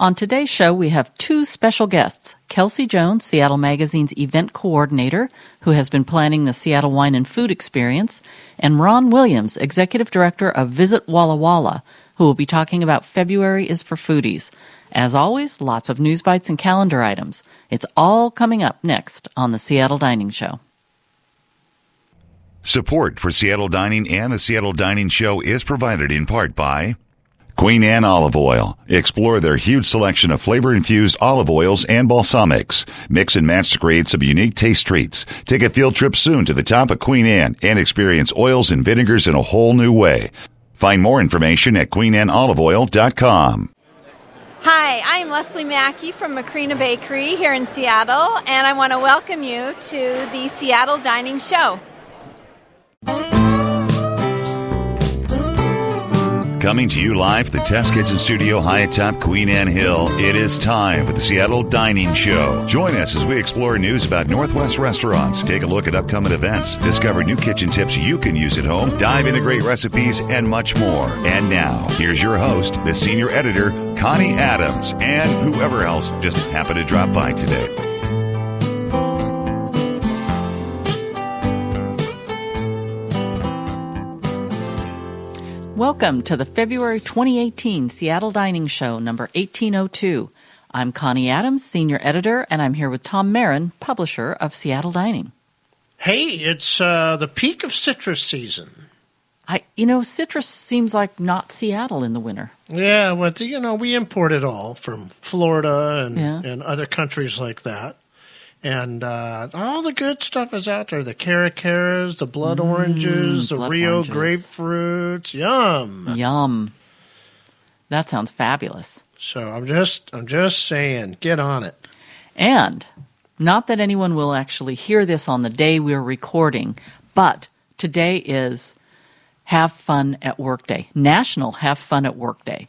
On today's show, we have two special guests Kelsey Jones, Seattle Magazine's event coordinator, who has been planning the Seattle Wine and Food Experience, and Ron Williams, executive director of Visit Walla Walla, who will be talking about February is for Foodies. As always, lots of news bites and calendar items. It's all coming up next on the Seattle Dining Show. Support for Seattle Dining and the Seattle Dining Show is provided in part by Queen Anne Olive Oil. Explore their huge selection of flavor infused olive oils and balsamics. Mix and match to create some unique taste treats. Take a field trip soon to the top of Queen Anne and experience oils and vinegars in a whole new way. Find more information at queenanneoliveoil.com. Hi, I'm Leslie Mackey from Macrina Bakery here in Seattle, and I want to welcome you to the Seattle Dining Show. Coming to you live the Test Kitchen Studio high atop Queen Anne Hill, it is time for the Seattle Dining Show. Join us as we explore news about Northwest restaurants, take a look at upcoming events, discover new kitchen tips you can use at home, dive into great recipes, and much more. And now, here's your host, the senior editor, Connie Adams, and whoever else just happened to drop by today. Welcome to the February 2018 Seattle Dining Show, number 1802. I'm Connie Adams, senior editor, and I'm here with Tom Marin, publisher of Seattle Dining. Hey, it's uh, the peak of citrus season. I, you know, citrus seems like not Seattle in the winter. Yeah, but you know, we import it all from Florida and, Yeah. and other countries like that. And uh, all the good stuff is out there. The Cara Caras, the blood oranges, the Mm, blood Rio oranges. grapefruits. Yum. Yum. That sounds fabulous. So I'm just I'm just saying, get on it. And not that anyone will actually hear this on the day we're recording, but today is Have Fun at Work Day, National Have Fun at Work Day.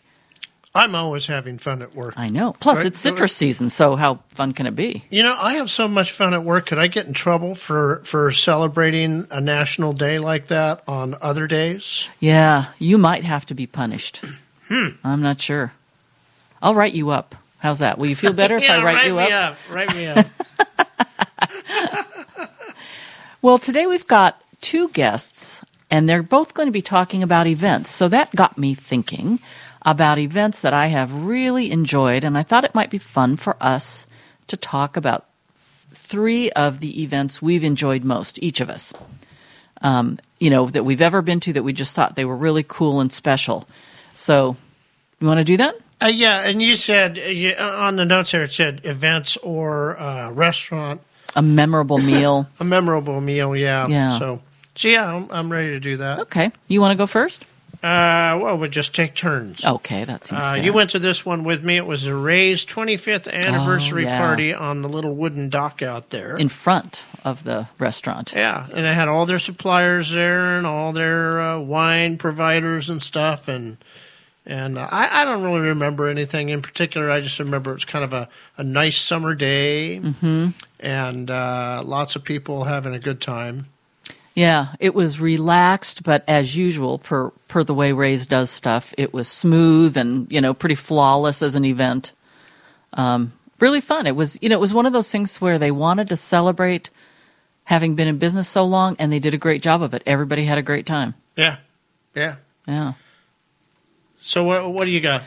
I'm always having fun at work. I know. Plus, Right. it's citrus season, so how fun can it be? You know, I have so much fun at work. Could I get in trouble for for celebrating a national day like that on other days? Yeah, you might have to be punished. Hmm. I'm not sure. I'll write you up. How's that? Will you feel better if yeah, I write, you me up? up. Write me up. Well, today we've got two guests, and they're both going to be talking about events. So that got me thinking about events that I have really enjoyed, and I thought it might be fun for us to talk about three of the events we've enjoyed most, each of us. Um, you know, that we've ever been to that we just thought they were really cool and special. So, you want to do that? Uh, yeah, and you said uh, you, uh, on the notes there it said events or uh, restaurant, A memorable meal. a memorable meal. Yeah. Yeah. So, so yeah, I'm, I'm ready to do that. Okay. You want to go first? Uh, well, we'll just take turns. Okay, that seems Uh, fair. you went to this one with me. It was the Ray's 25th anniversary Oh, yeah. party on the little wooden dock out there. in front of the restaurant. Yeah, and they had all their suppliers there and all their uh, wine providers and stuff, and and uh, I, I don't really remember anything in particular. I just remember it was kind of a, a nice summer day, mm-hmm. and uh, lots of people having a good time. Yeah, it was relaxed, but as usual, per per the way Ray's does stuff, it was smooth and you know pretty flawless as an event. Um, really fun. It was you know it was one of those things where they wanted to celebrate having been in business so long, and they did a great job of it. Everybody had a great time. Yeah, yeah. Yeah. So what what do you got?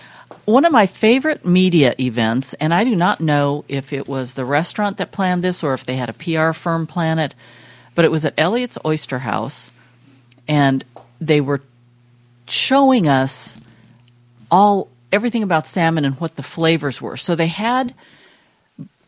One of my favorite media events, and I do not know if it was the restaurant that planned this or if they had a PR firm plan it, but it was at Elliott's Oyster House, and they were showing us all everything about salmon and what the flavors were. So they had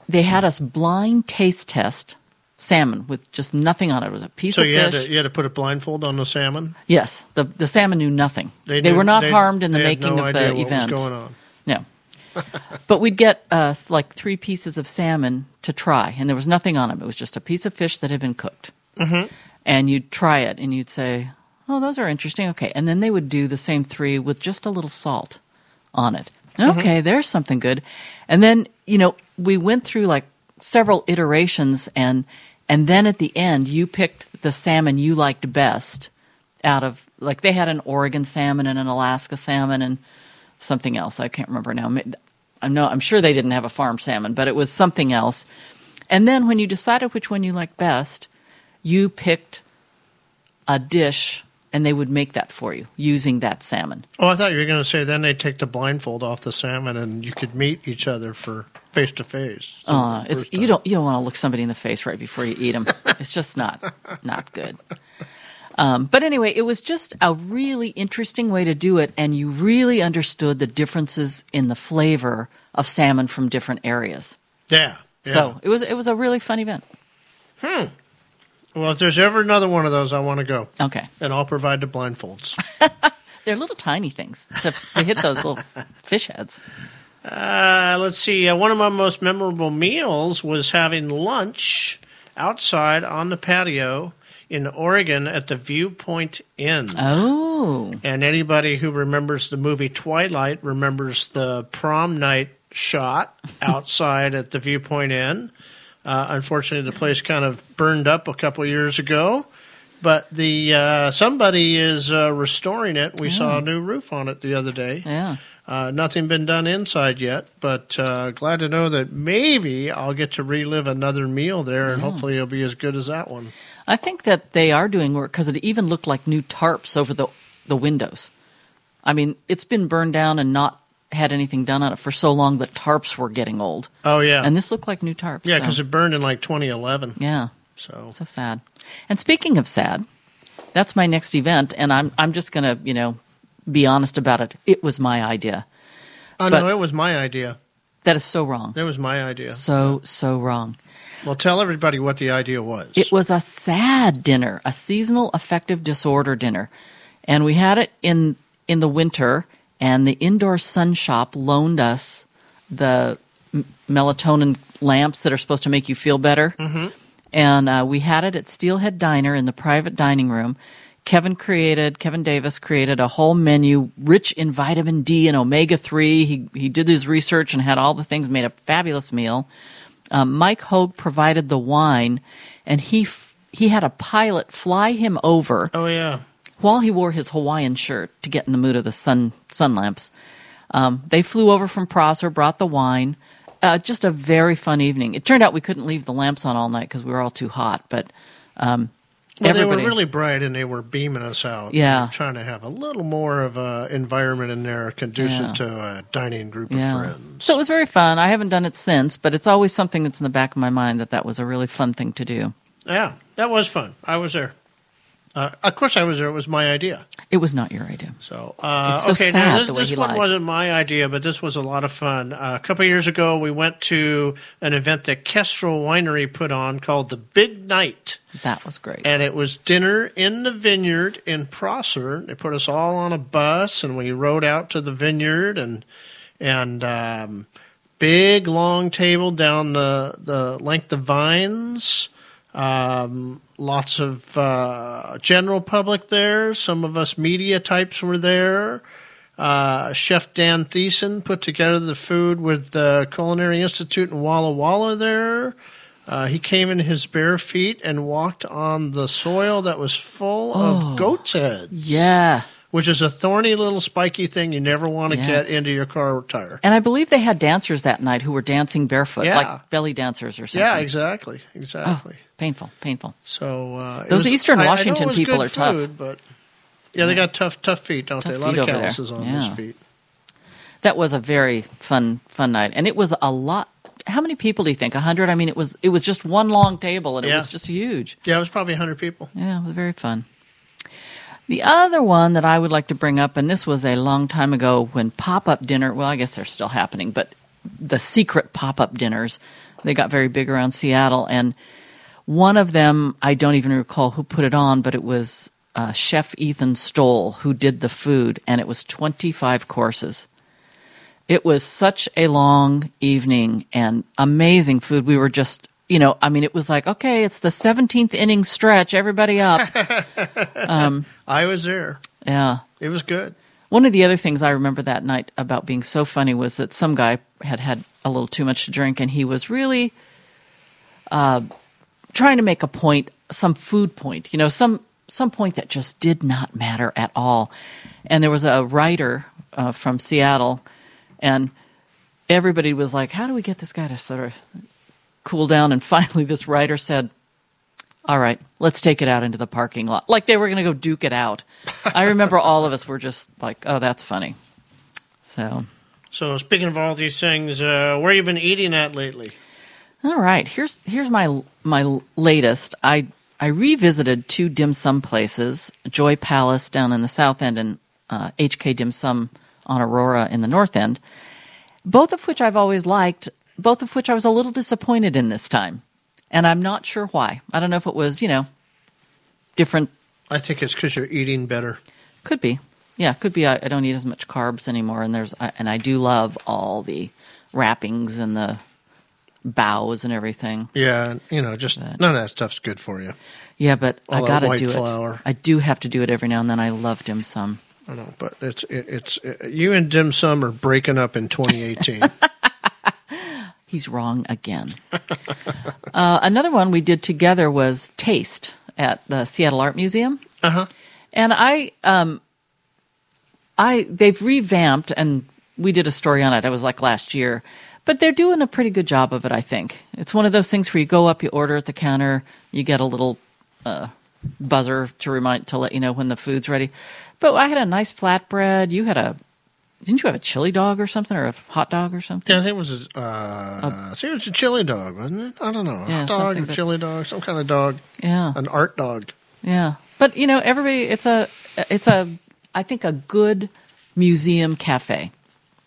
they had us blind taste test salmon with just nothing on it. It was a piece So of you had fish. to you had to put a blindfold on the salmon. yes, the the salmon knew nothing. They, knew- were not they- harmed in the making no of the what event. Was going on. No. but we'd get uh, like three pieces of salmon to try, and there was nothing on them. It was just a piece of fish that had been cooked. Mm-hmm. And you'd try it, and you'd say, "Oh, those are interesting." Okay, and then they would do the same three with just a little salt on it. Okay, there's something good. And then you know we went through like several iterations, and and then at the end you picked the salmon you liked best out of like they had an Oregon salmon and an Alaska salmon and something else. I can't remember now. I'm no, I'm sure they didn't have a farm salmon, but it was something else. And then when you decided which one you liked best, you picked a dish and they would make that for you using that salmon. Oh, I thought you were going to say then they take the blindfold off the salmon and you could meet each other for face to face. Uh, it's, you don't you don't want to look somebody in the face right before you eat them. it's just not not good. Um, but anyway, it was just a really interesting way to do it, and you really understood the differences in the flavor of salmon from different areas. Yeah. yeah. So it was it was a really fun event. Well, if there's ever another one of those, I want to go, Okay, and I'll provide the blindfolds. they're little tiny things to, to hit those little fish heads. Uh, let's see. Uh, one of my most memorable meals was having lunch outside on the patio in Oregon at the Viewpoint Inn. Oh, And anybody who remembers the movie Twilight remembers the prom night shot outside at the Viewpoint Inn. Uh, unfortunately, the place kind of burned up a couple years ago, but the uh, somebody is uh, restoring it. We saw a new roof on it the other day. yeah. Uh, nothing been done inside yet, but uh, glad to know that maybe I'll get to relive another meal there, and hopefully it'll be as good as that one. I think that they are doing work because it even looked like new tarps over the the windows. I mean, it's been burned down and not had anything done on it for so long that tarps were getting old, Oh yeah, and this looked like new tarps. yeah, so- because it burned in like 2011. yeah, So so sad. And speaking of sad, that's my next event, and I'm I'm just gonna you know be honest about it. It was my idea. oh but- no, it was my idea. That is so wrong. It was my idea. So so wrong. Well, tell everybody what the idea was. It was a sad dinner, a seasonal affective disorder dinner. And we had it in in the winter and the indoor sun shop loaned us the m- melatonin lamps that are supposed to make you feel better. Mm-hmm. And uh, we had it at Steelhead Diner in the private dining room. Kevin created, Kevin Davis created a whole menu rich in vitamin D and omega 3. He, he did his research and had all the things, made a fabulous meal. Um, Mike Hogue provided the wine, and he f- he had a pilot fly him over oh yeah, while he wore his Hawaiian shirt to get in the mood of the sun sun lamps. Um, they flew over from Prosser, brought the wine. Uh, just a very fun evening. It turned out we couldn't leave the lamps on all night because we were all too hot, but um, well, everybody. they were really bright and they were beaming us out. Yeah. Trying to have a little more of a environment in there conducive Yeah. to a dining group of friends. So it was very fun. I haven't done it since, but it's always something that's in the back of my mind that that was a really fun thing to do. Yeah, that was fun. I was there. Uh, of course, I was there. It was my idea. It was not your idea. So, uh, It's so okay, now this, this one lies. wasn't my idea, but this was a lot of fun. Uh, a couple years ago, we went to an event that Kestrel Winery put on called the Big Night, That was great. and it was dinner in the vineyard in Prosser. They put us all on a bus, and we rode out to the vineyard, and and um, big long table down the the length of vines. Um, lots of uh, general public there. Some of us media types were there. Uh, Chef Dan Thiessen put together the food with the Culinary Institute in Walla Walla there. Uh, he came in his bare feet and walked on the soil that was full of goat's heads. yeah. Which is a thorny little spiky thing you never want to Yeah. get into your car tire. And I believe they had dancers that night who were dancing barefoot, Yeah. like belly dancers or something. Yeah, exactly. Oh, Exactly. Painful, painful. So uh, Those was- Eastern I- I Washington people are tough. But yeah, they got tough, tough feet, don't Tough they? A lot of over there. calluses on Yeah. those feet. That was a very fun, fun night, and it was a lot. How many people do you think? A hundred? I mean, it was it was just one long table, and it was just huge. Yeah, it was probably 100 people. Yeah, it was very fun. The other one that I would like to bring up, and this was a long time ago when pop up dinner, well, I guess they're still happening, but the secret pop up dinners, they got very big around Seattle. And one of them, I don't even recall who put it on, but it was uh, Chef Ethan Stowell who did the food, and it was 25 courses. It was such a long evening and amazing food. We were just, you know, I mean, it was like, okay, it's the 17th inning stretch. Everybody up. I was there. yeah. It was good. One of the other things I remember that night about being so funny was that some guy had had a little too much to drink and he was really uh, trying to make a point, some food point, you know, some some point that just did not matter at all. And there was a writer uh, from Seattle, and everybody was like, "How do we get this guy to sort of cool down?" And finally, this writer said, "All right, let's take it out into the parking lot." Like they were going to go duke it out. I remember all of us were just like, "Oh, that's funny." So, So speaking of all these things, uh, where you been eating at lately? All right, here's here's my my latest. I I revisited two dim sum places: Joy Palace down in the south end and uh, HK Dim Sum on Aurora in the north end. Both of which I've always liked. Both of which I was a little disappointed in this time, and I'm not sure why. I don't know if it was you know different. I think it's because you're eating better. Could be, yeah, could be. I, I don't eat as much carbs anymore, and there's I, and I do love all the wrappings and the bows and everything. Yeah, you know, just none of that stuff's good for you. Yeah, but All I gotta do flour. it. I do have to do it every now and then. I love dim sum. I know, but it's it, it's it, you and Dim Sum are breaking up in 2018. He's wrong again. uh, another one we did together was Taste at the Seattle Art Museum. uh huh. And I, um, I, they've revamped, and we did a story on it. It was like last year, but they're doing a pretty good job of it. I think it's one of those things where you go up, you order at the counter, you get a little uh, buzzer to remind to let you know when the food's ready. But I had a nice flatbread. You had a, didn't you have a chili dog or something, or a hot dog or something? Yeah, I think it was a, uh, I think it was a chili dog, wasn't it? I don't know. Yeah, a dog, a chili dog, some kind of dog, Yeah, an art dog. Yeah, but you know, everybody, it's a, it's a, I think a good museum cafe.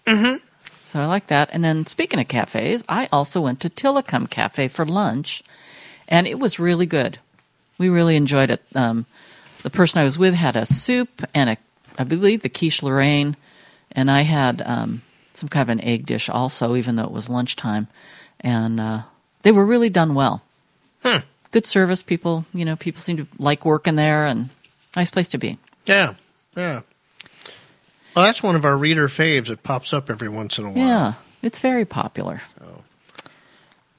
Mm-hmm. So I like that. And then speaking of cafes, I also went to Tilikum Cafe for lunch, and it was really good. We really enjoyed it. Um, the person I was with had a soup and a, I believe, the quiche Lorraine, and I had um, some kind of an egg dish also, even though it was lunchtime, and uh, they were really done well good service. People, you know, people seem to like working there, and nice place to be. Yeah, yeah. Well, that's one of our reader faves. It pops up every once in a while. Yeah, it's very popular.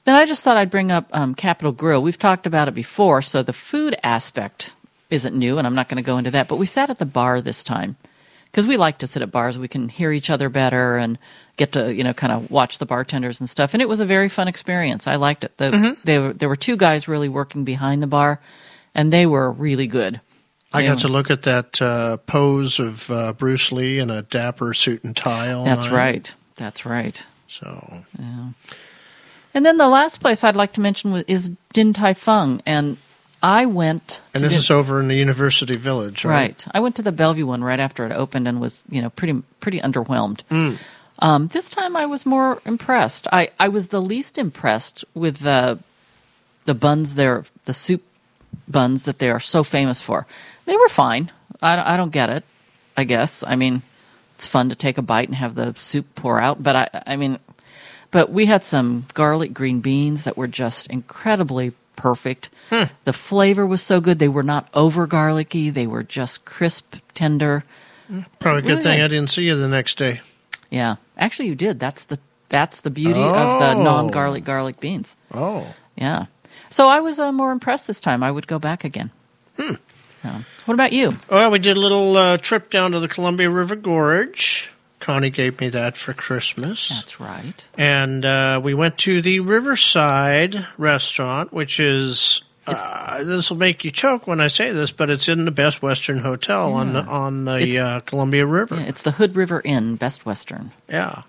Then I just thought I'd bring up um, Capital Grille. We've talked about it before, so the food aspect isn't new, and I'm not going to go into that. But we sat at the bar this time because we like to sit at bars. We can hear each other better and get to you know kind of watch the bartenders and stuff. And it was a very fun experience. I liked it. The, they were, there were two guys really working behind the bar, and they were really good. I They got to look at that uh, pose of uh, Bruce Lee in a dapper suit and tie. All That's right. That's right. So And then the last place I'd like to mention is Din Tai Fung, and I went. And this Din- is over in the University Village, right? right. I went to the Bellevue one right after it opened, and was you know pretty pretty underwhelmed. Um, this time I was more impressed. I, I was the least impressed with the the buns there, the soup buns that they are so famous for. They were fine. I, I don't get it. I guess. I mean, it's fun to take a bite and have the soup pour out, but I I mean, but we had some garlic green beans that were just incredibly perfect. The flavor was so good. They were not over garlicky. They were just crisp, tender. Probably a good Really thing. I didn't see you the next day. Yeah, actually, you did. That's the that's the beauty of the Oh. non-garlic garlic beans. Oh, Yeah. So I was uh, more impressed this time. I would go back again. Hmm. So, what about you? well, we did a little uh, trip down to the Columbia River Gorge. Connie gave me that for Christmas. That's right. and uh, we went to the Riverside restaurant, which is. Uh, this will make you choke when I say this, but it's in the Best Western Hotel on the on the uh, Columbia River. Yeah, it's the Hood River Inn, Best Western. Yeah,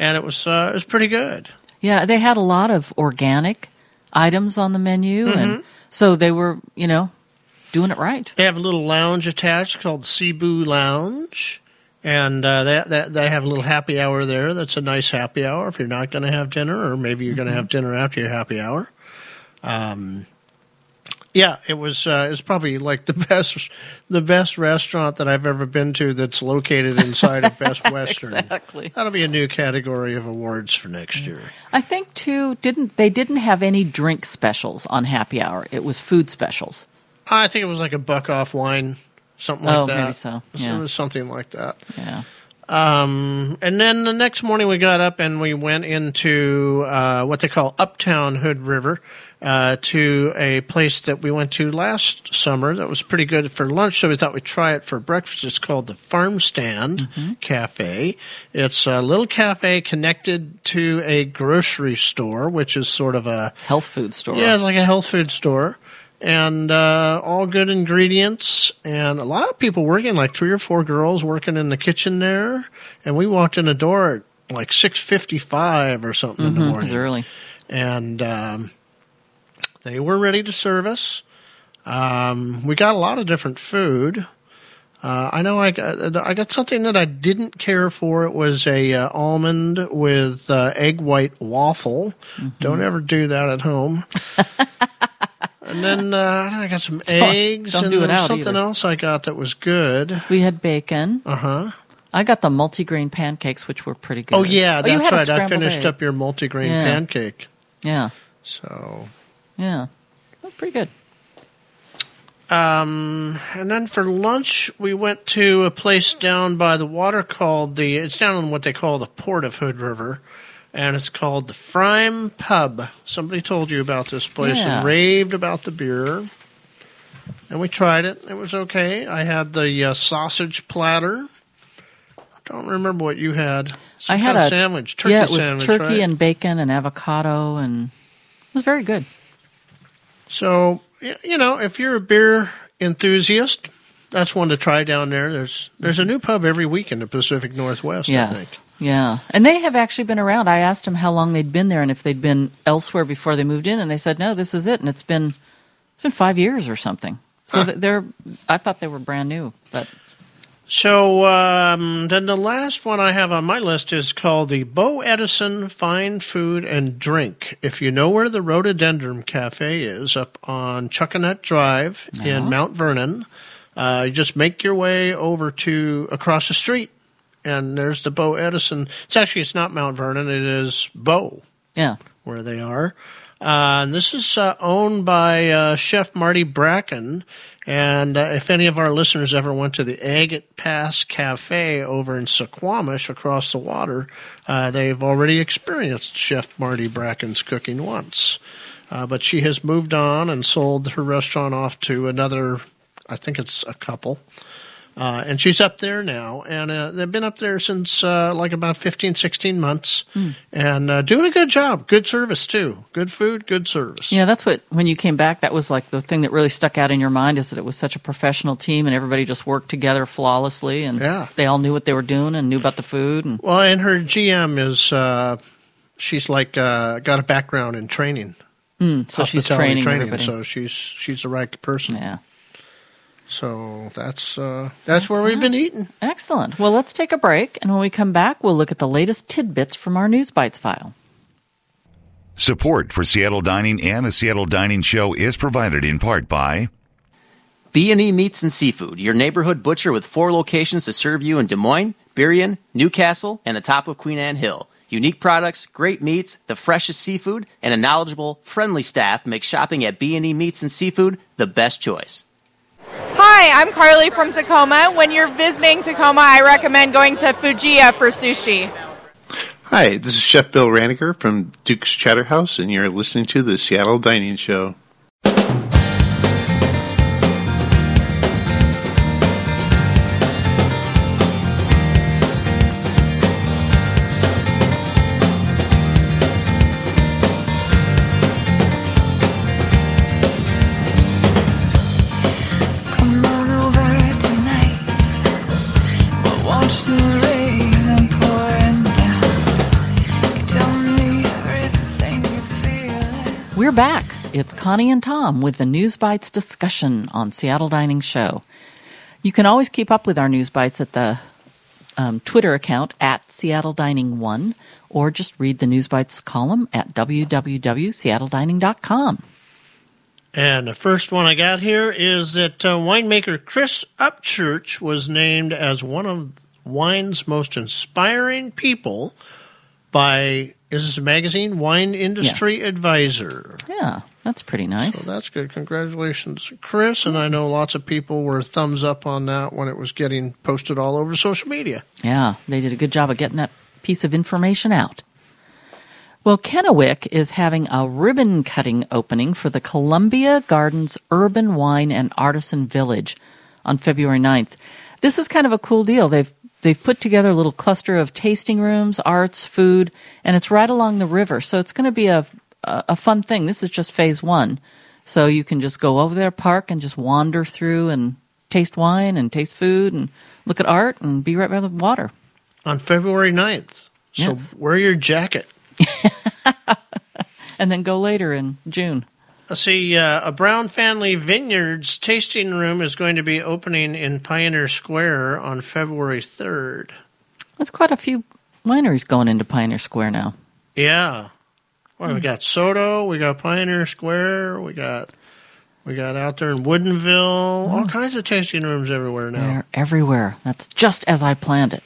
and it was uh, it was pretty good. Yeah, they had a lot of organic items on the menu, Mm-hmm. and so they were, you know, doing it right. They have a little lounge attached called Cebu Lounge, and uh, they, they they have a little happy hour there. That's a nice happy hour if you're not going to have dinner, or maybe you're going to have dinner after your happy hour. Um, yeah, it was uh, it's probably like the best the best restaurant that I've ever been to that's located inside of Best Western. Exactly. That'll be a new category of awards for next year. I think too didn't they didn't have any drink specials on happy hour. It was food specials. I think it was like a buck off wine, something like Oh, that. maybe so, yeah. It was something like that. Yeah. Um, and then the next morning we got up and we went into uh, what they call Uptown Hood River uh, to a place that we went to last summer that was pretty good for lunch. So we thought we'd try it for breakfast. It's called the Farm Stand Cafe. It's a little cafe connected to a grocery store, which is sort of a Health food store. yeah, it's like a health food store. And uh, all good ingredients, and a lot of people working, like three or four girls working in the kitchen there. And we walked in the door at like six fifty-five or something in the Mhm, morning It's early. and um, they were ready to serve us. Um, we got a lot of different food. Uh, I know I got, I got something that I didn't care for. It was a uh, almond with uh, egg white waffle. Don't ever do that at home. and then uh, I got some eggs don't and do it out something either. else I got that was good. We had bacon. Uh huh. I got the multigrain pancakes, which were pretty good. Oh yeah, you that's had a right. I scrambled finished egg. up your multigrain Yeah. pancake. Yeah, So yeah, Oh, pretty good. Um, and then for lunch, we went to a place down by the water called the. It's down on what they call the port of Hood River, and it's called the pFriem Pub. Somebody told you about this place Yeah. and raved about the beer, and we tried it. It was okay. I had the uh, sausage platter. I don't remember what you had. Some I had a sandwich, turkey yeah, it was sandwich, turkey right? and bacon and avocado, and it was very good. So you know, if you're a beer enthusiast, that's one to try down there. There's there's a new pub every week in the Pacific Northwest. I Yes, think. Yeah, and they have actually been around. I asked them how long they'd been there and if they'd been elsewhere before they moved in, and they said no, this is it, and it's been it's been five years or something. So th- they're I thought they were brand new, but So um, then the last one I have on my list is called the Bow Edison Fine Food and Drink. If you know where the Rhododendron Cafe is, up on Chuckanut Drive in Mount Vernon, uh, you just make your way over to across the street, and there's the Bow Edison. It's actually it's not Mount Vernon; it is Bow. yeah, where they are. Uh, and this is uh, owned by uh, Chef Marty Bracken. And uh, if any of our listeners ever went to the Agate Pass Cafe over in Suquamish across the water, uh, they've already experienced Chef Marty Bracken's cooking once. Uh, but she has moved on and sold her restaurant off to another, I think it's a couple. Uh, and she's up there now, and uh, they've been up there since uh, like about 15, 16 months, and uh, doing a good job. Good service too. Good food, good service. yeah. That's what when you came back, that was like the thing that really stuck out in your mind is that it was such a professional team and everybody just worked together flawlessly, and Yeah. they all knew what they were doing and knew about the food, and Well, and her GM is uh, she's like uh, got a background in training, so she's hospitality training, everybody. So she's she's the right person. yeah. So that's uh, that's where we've been eating. Excellent. Well, let's take a break, and when we come back, we'll look at the latest tidbits from our News Bites file. Support for Seattle Dining and the Seattle Dining Show is provided in part by B&E Meats and Seafood, your neighborhood butcher with four locations to serve you in Des Moines, Burien, Newcastle, and the top of Queen Anne Hill. Unique products, great meats, the freshest seafood, and a knowledgeable, friendly staff make shopping at B&E Meats and Seafood the best choice. Hi, I'm Carly from Tacoma. When you're visiting Tacoma, I recommend going to Fujiya for sushi. Hi, this is Chef Bill Raniger from Duke's Chowder House, and you're listening to the Seattle Dining Show. Back. It's Connie and Tom with the News Bites discussion on Seattle Dining Show. You can always keep up with our News Bites at the um, Twitter account at Seattle Dining One, or just read the News Bites column at www.seattledining.com. And the first one I got here is that uh, winemaker Chris Upchurch was named as one of wine's most inspiring people by is this a magazine Wine Industry Advisor. Yeah, That's pretty nice. So that's good. Congratulations, Chris. And I mm-hmm. know lots of people were thumbs up on that when it was getting posted all over social media. Yeah, they did a good job of getting that piece of information out. Well, Kennewick is having a ribbon cutting opening for the Columbia Gardens Urban Wine and Artisan Village on February 9th. This is kind of a cool deal. They've they've put together a little cluster of tasting rooms, arts, food, and it's right along the river. So it's going to be a a, fun thing. This is just phase 1. So you can just go over there park and just wander through and taste wine and taste food and look at art and be right by the water. On February 9th. So Yes. wear your jacket. And then go later in June. Let's see, uh, a Brown Family Vineyards tasting room is going to be opening in Pioneer Square on February 3rd. There's quite a few wineries going into Pioneer Square now. Yeah. Well, we hmm. got SoDo, we got Pioneer Square, we got we got out there in Woodinville, hmm. all kinds of tasting rooms everywhere now. They're everywhere. That's just as I planned it.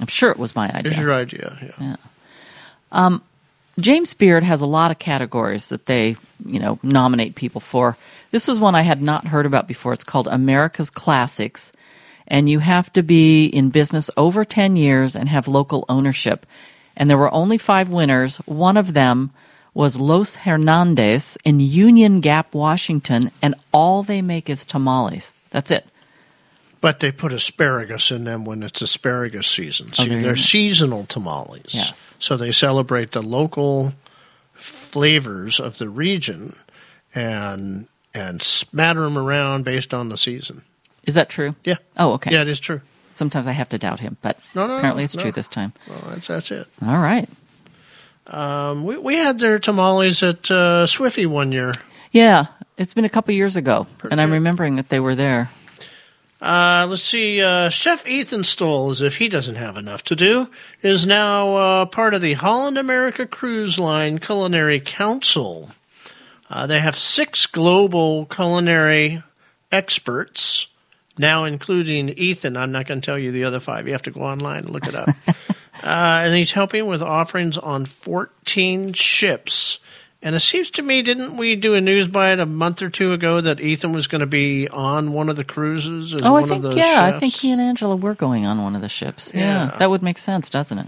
I'm sure it was my idea. Here's your idea. Yeah. Um, James Beard has a lot of categories that they, you know, nominate people for. This was one I had not heard about before. It's called America's Classics, and you have to be in business over 10 years and have local ownership. And there were only five winners. One of them was Los Hernandez in Union Gap, Washington, and all they make is tamales. That's it. But they put asparagus in them when it's asparagus season. See, you they're seasonal tamales. Yes. So they celebrate the local flavors of the region and and smatter them around based on the season. Is that true? Yeah. Oh, okay. Yeah, it is true. Sometimes I have to doubt him, but No, no, apparently it's no. true this time. Well, that's that's it. All right. Um, we we had their tamales at uh, Swiffy one year. Yeah, it's been a couple years ago, Pretty and I'm good. remembering that they were there. Uh, let's see. Uh, Chef Ethan Stowell, as if he doesn't have enough to do, is now uh, part of the Holland America Cruise Line Culinary Council. Uh, they have six global culinary experts, now including Ethan. I'm not going to tell you the other five. You have to go online and look it up. uh, and he's helping with offerings on 14 ships. And it seems to me, didn't we do a news bite a month or two ago that Ethan was going to be on one of the cruises as oh, one I think yeah, I think he and Angela were going on one of the ships. Yeah, Yeah. that would make sense, doesn't it?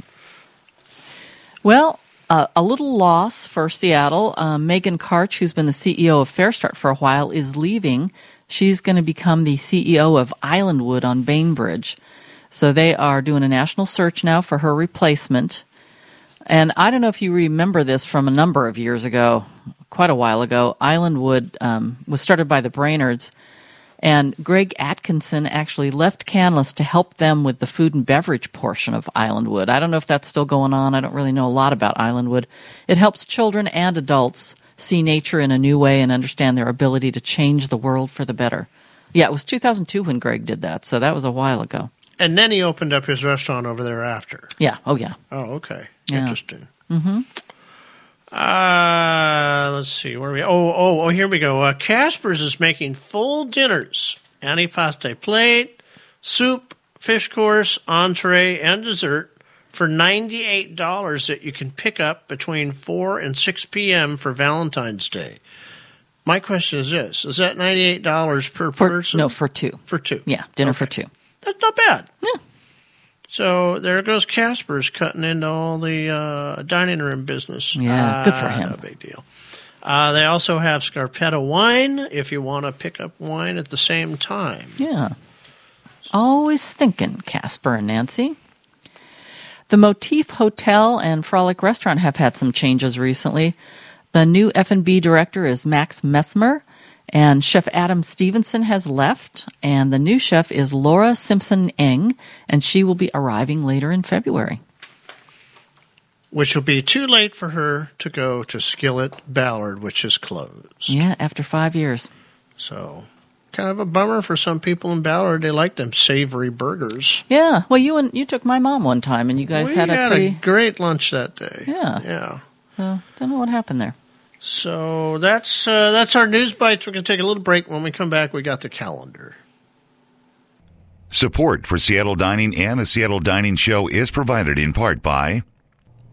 Well, uh, a little loss for Seattle. Uh, Megan Karch, who's been the CEO of FareStart for a while, is leaving. She's going to become the CEO of Islandwood on Bainbridge. So they are doing a national search now for her replacement. And I don't know if you remember this from a number of years ago, quite a while ago. Islandwood um, was started by the Brainerds, and Greg Atkinson actually left Canlis to help them with the food and beverage portion of Islandwood. I don't know if that's still going on. I don't really know a lot about Islandwood. It helps children and adults see nature in a new way and understand their ability to change the world for the better. Yeah, it was 2002 when Greg did that, so that was a while ago. And then he opened up his restaurant over there after. Yeah, oh yeah. Oh, okay. Yeah. Interesting. Mm-hmm. Uh, let's see. Where are we? Oh, oh, oh, here we go. Uh, Casper's is making full dinners. Antipasto plate, soup, fish course, entree, and dessert for $98 that you can pick up between 4 and 6 p.m. for Valentine's Day. My question is this. Is that $98 per For, person? no, for two. For two. Yeah, dinner for two. That's not bad. Yeah. So there goes Casper's cutting into all the uh, dining room business. Yeah, good for Ah, him. No big deal. Uh, they also have Scarpetta wine if you want to pick up wine at the same time. Yeah. Always thinking, Casper and Nancy. The Motif Hotel and Frolic Restaurant have had some changes recently. The new F&B director is Max Messmer, and Chef Adam Stevenson has left, and the new chef is Laura Simpson Eng, and she will be arriving later in February. Which will be too late for her to go to Skillet Ballard, which is closed. Yeah, after five years. So, kind of a bummer for some people in Ballard. They like them savory burgers. Yeah, well, you and you took my mom one time, and you guys we had a pretty. great lunch that day. Yeah. Yeah. So, don't know what happened there. So that's uh, that's our news bites. We're going to take a little break. When we come back, we got the calendar. Support for Seattle Dining and the Seattle Dining Show is provided in part by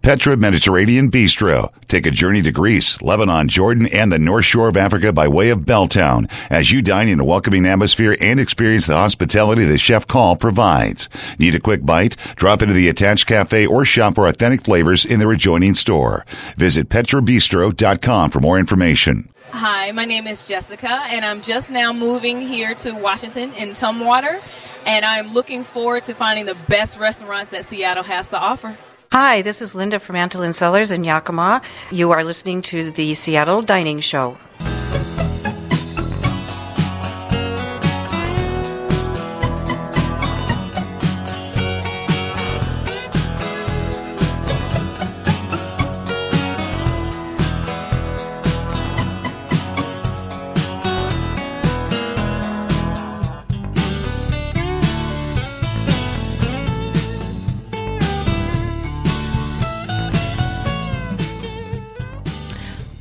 Petra Mediterranean Bistro. Take a journey to Greece, Lebanon, Jordan, and the North Shore of Africa by way of Belltown as you dine in a welcoming atmosphere and experience the hospitality that Chef Call provides. Need a quick bite? Drop into the attached cafe or shop for authentic flavors in their adjoining store. Visit petrabistro.com for more information. Hi, my name is Jessica, and I'm just now moving here to Washington in Tumwater, and I'm looking forward to finding the best restaurants that Seattle has to offer. Hi, this is Linda from Antolin Cellars in Yakima. You are listening to the Seattle Dining Show.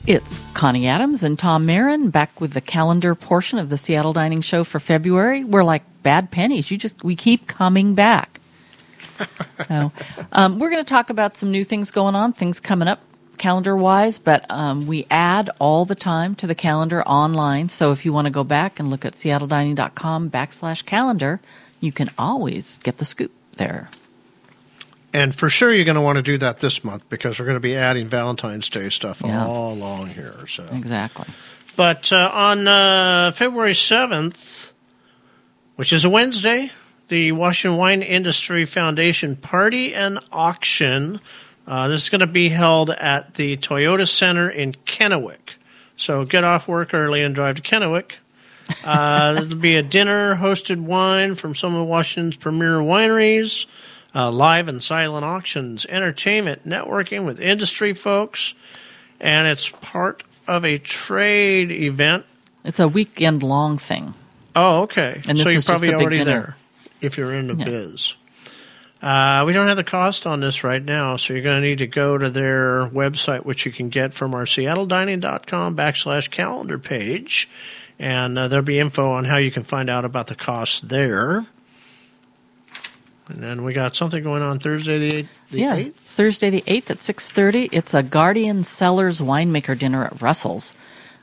It's Connie Adams and Tom Marin back with the calendar portion of the Seattle Dining Show for February. We're like bad pennies. You just we keep coming back. so, um, we're going to talk about some new things going on, things coming up calendar wise, but um, we add all the time to the calendar online. So if you want to go back and look at seattledining.com backslash calendar, you can always get the scoop there. And for sure, you're going to want to do that this month because we're going to be adding Valentine's Day stuff Yeah. all along here. So, Exactly. but uh, on uh, February seventh, which is a Wednesday, the Washington Wine Industry Foundation Party and Auction. Uh, this is going to be held at the Toyota Center in Kennewick. So get off work early and drive to Kennewick. Uh, there'll be a dinner, hosted wine from some of Washington's premier wineries, uh, live and silent auctions, entertainment, networking with industry folks, and it's part of a trade event. It's a weekend long thing. Oh, okay. And so you're probably already dinner. there if you're in the Yeah. biz. Uh, we don't have the cost on this right now, so you're going to need to go to their website, which you can get from our seattledining.com backslash calendar page. And uh, there'll be info on how you can find out about the costs there. And then we got something going on Thursday the, 8th, the yeah, 8th. Thursday the eighth at six thirty. It's a Guardian Cellars winemaker dinner at Russell's.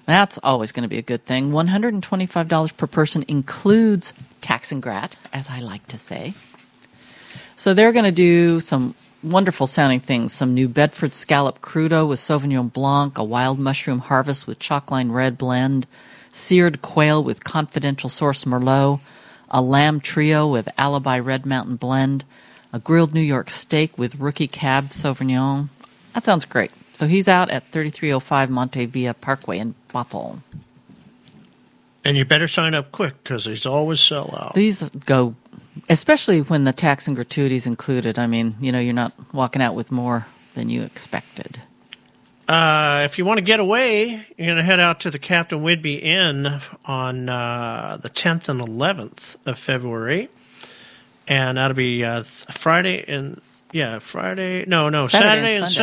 That's always going to be a good thing. One hundred and twenty-five dollars per person includes tax and grat, as I like to say. So they're going to do some wonderful sounding things. Some New Bedford scallop crudo with Sauvignon Blanc, a wild mushroom harvest with chalkline red blend, seared quail with confidential source Merlot, a lamb trio with Alibi Red Mountain blend, a grilled New York steak with rookie cab Sauvignon. That sounds great. So he's out at 3305 Monte Villa Parkway in Bothell. And you better sign up quick because these always sell out. These go, especially when the tax and gratuities included. I mean, you know, you're not walking out with more than you expected. Uh, if you want to get away, you're going to head out to the Captain Whidbey Inn on uh, the 10th and 11th of February. And that'll be uh, Friday and, yeah, Friday. No, no, Saturday Saturday, and Sunday.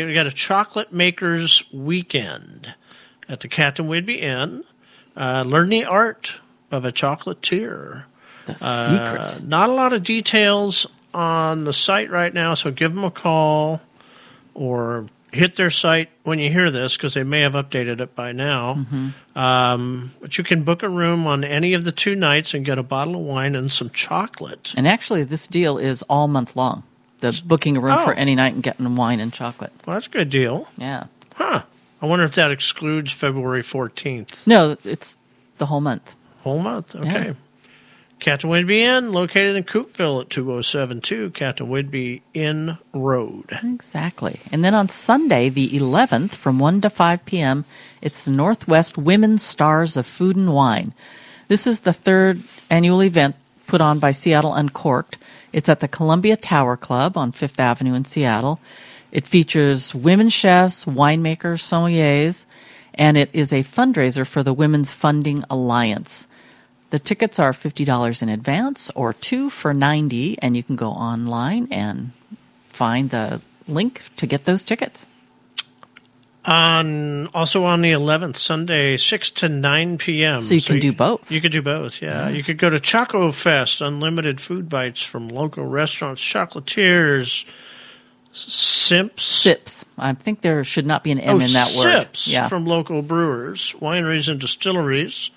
Sunday. We got a chocolate makers weekend at the Captain Whidbey Inn. Uh, learn the art of a chocolatier. The Uh, secret. not a lot of details on the site right now, so give them a call or hit their site when you hear this because they may have updated it by now. Mm-hmm. Um, but you can book a room on any of the two nights and get a bottle of wine and some chocolate. And actually, this deal is all month long. The booking a room Oh. for any night and getting wine and chocolate. Well, that's a good deal. Yeah. Huh. I wonder if that excludes February 14th. No, it's the whole month. Whole month. Okay. Yeah. Captain Whidbey Inn, located in Coupeville at 2072 Captain Whidbey Inn Road. Exactly. And then on Sunday, the 11th, from 1 to 5 p.m., it's the Northwest Women's Stars of Food and Wine. This is the third annual event put on by Seattle Uncorked. It's at the Columbia Tower Club on Fifth Avenue in Seattle. It features women chefs, winemakers, sommeliers, and it is a fundraiser for the Women's Funding Alliance. The tickets are $50 in advance or 2 for 90 and you can go online and find the link to get those tickets. On also on the 11th, Sunday, 6 to 9 p.m. So you can do both. You could do both, yeah. You could go to Choco Fest, unlimited food bites from local restaurants, chocolatiers, Simps. Sips. I think there should not be an M oh, in that word. sips Yeah. from local brewers, wineries, and distilleries.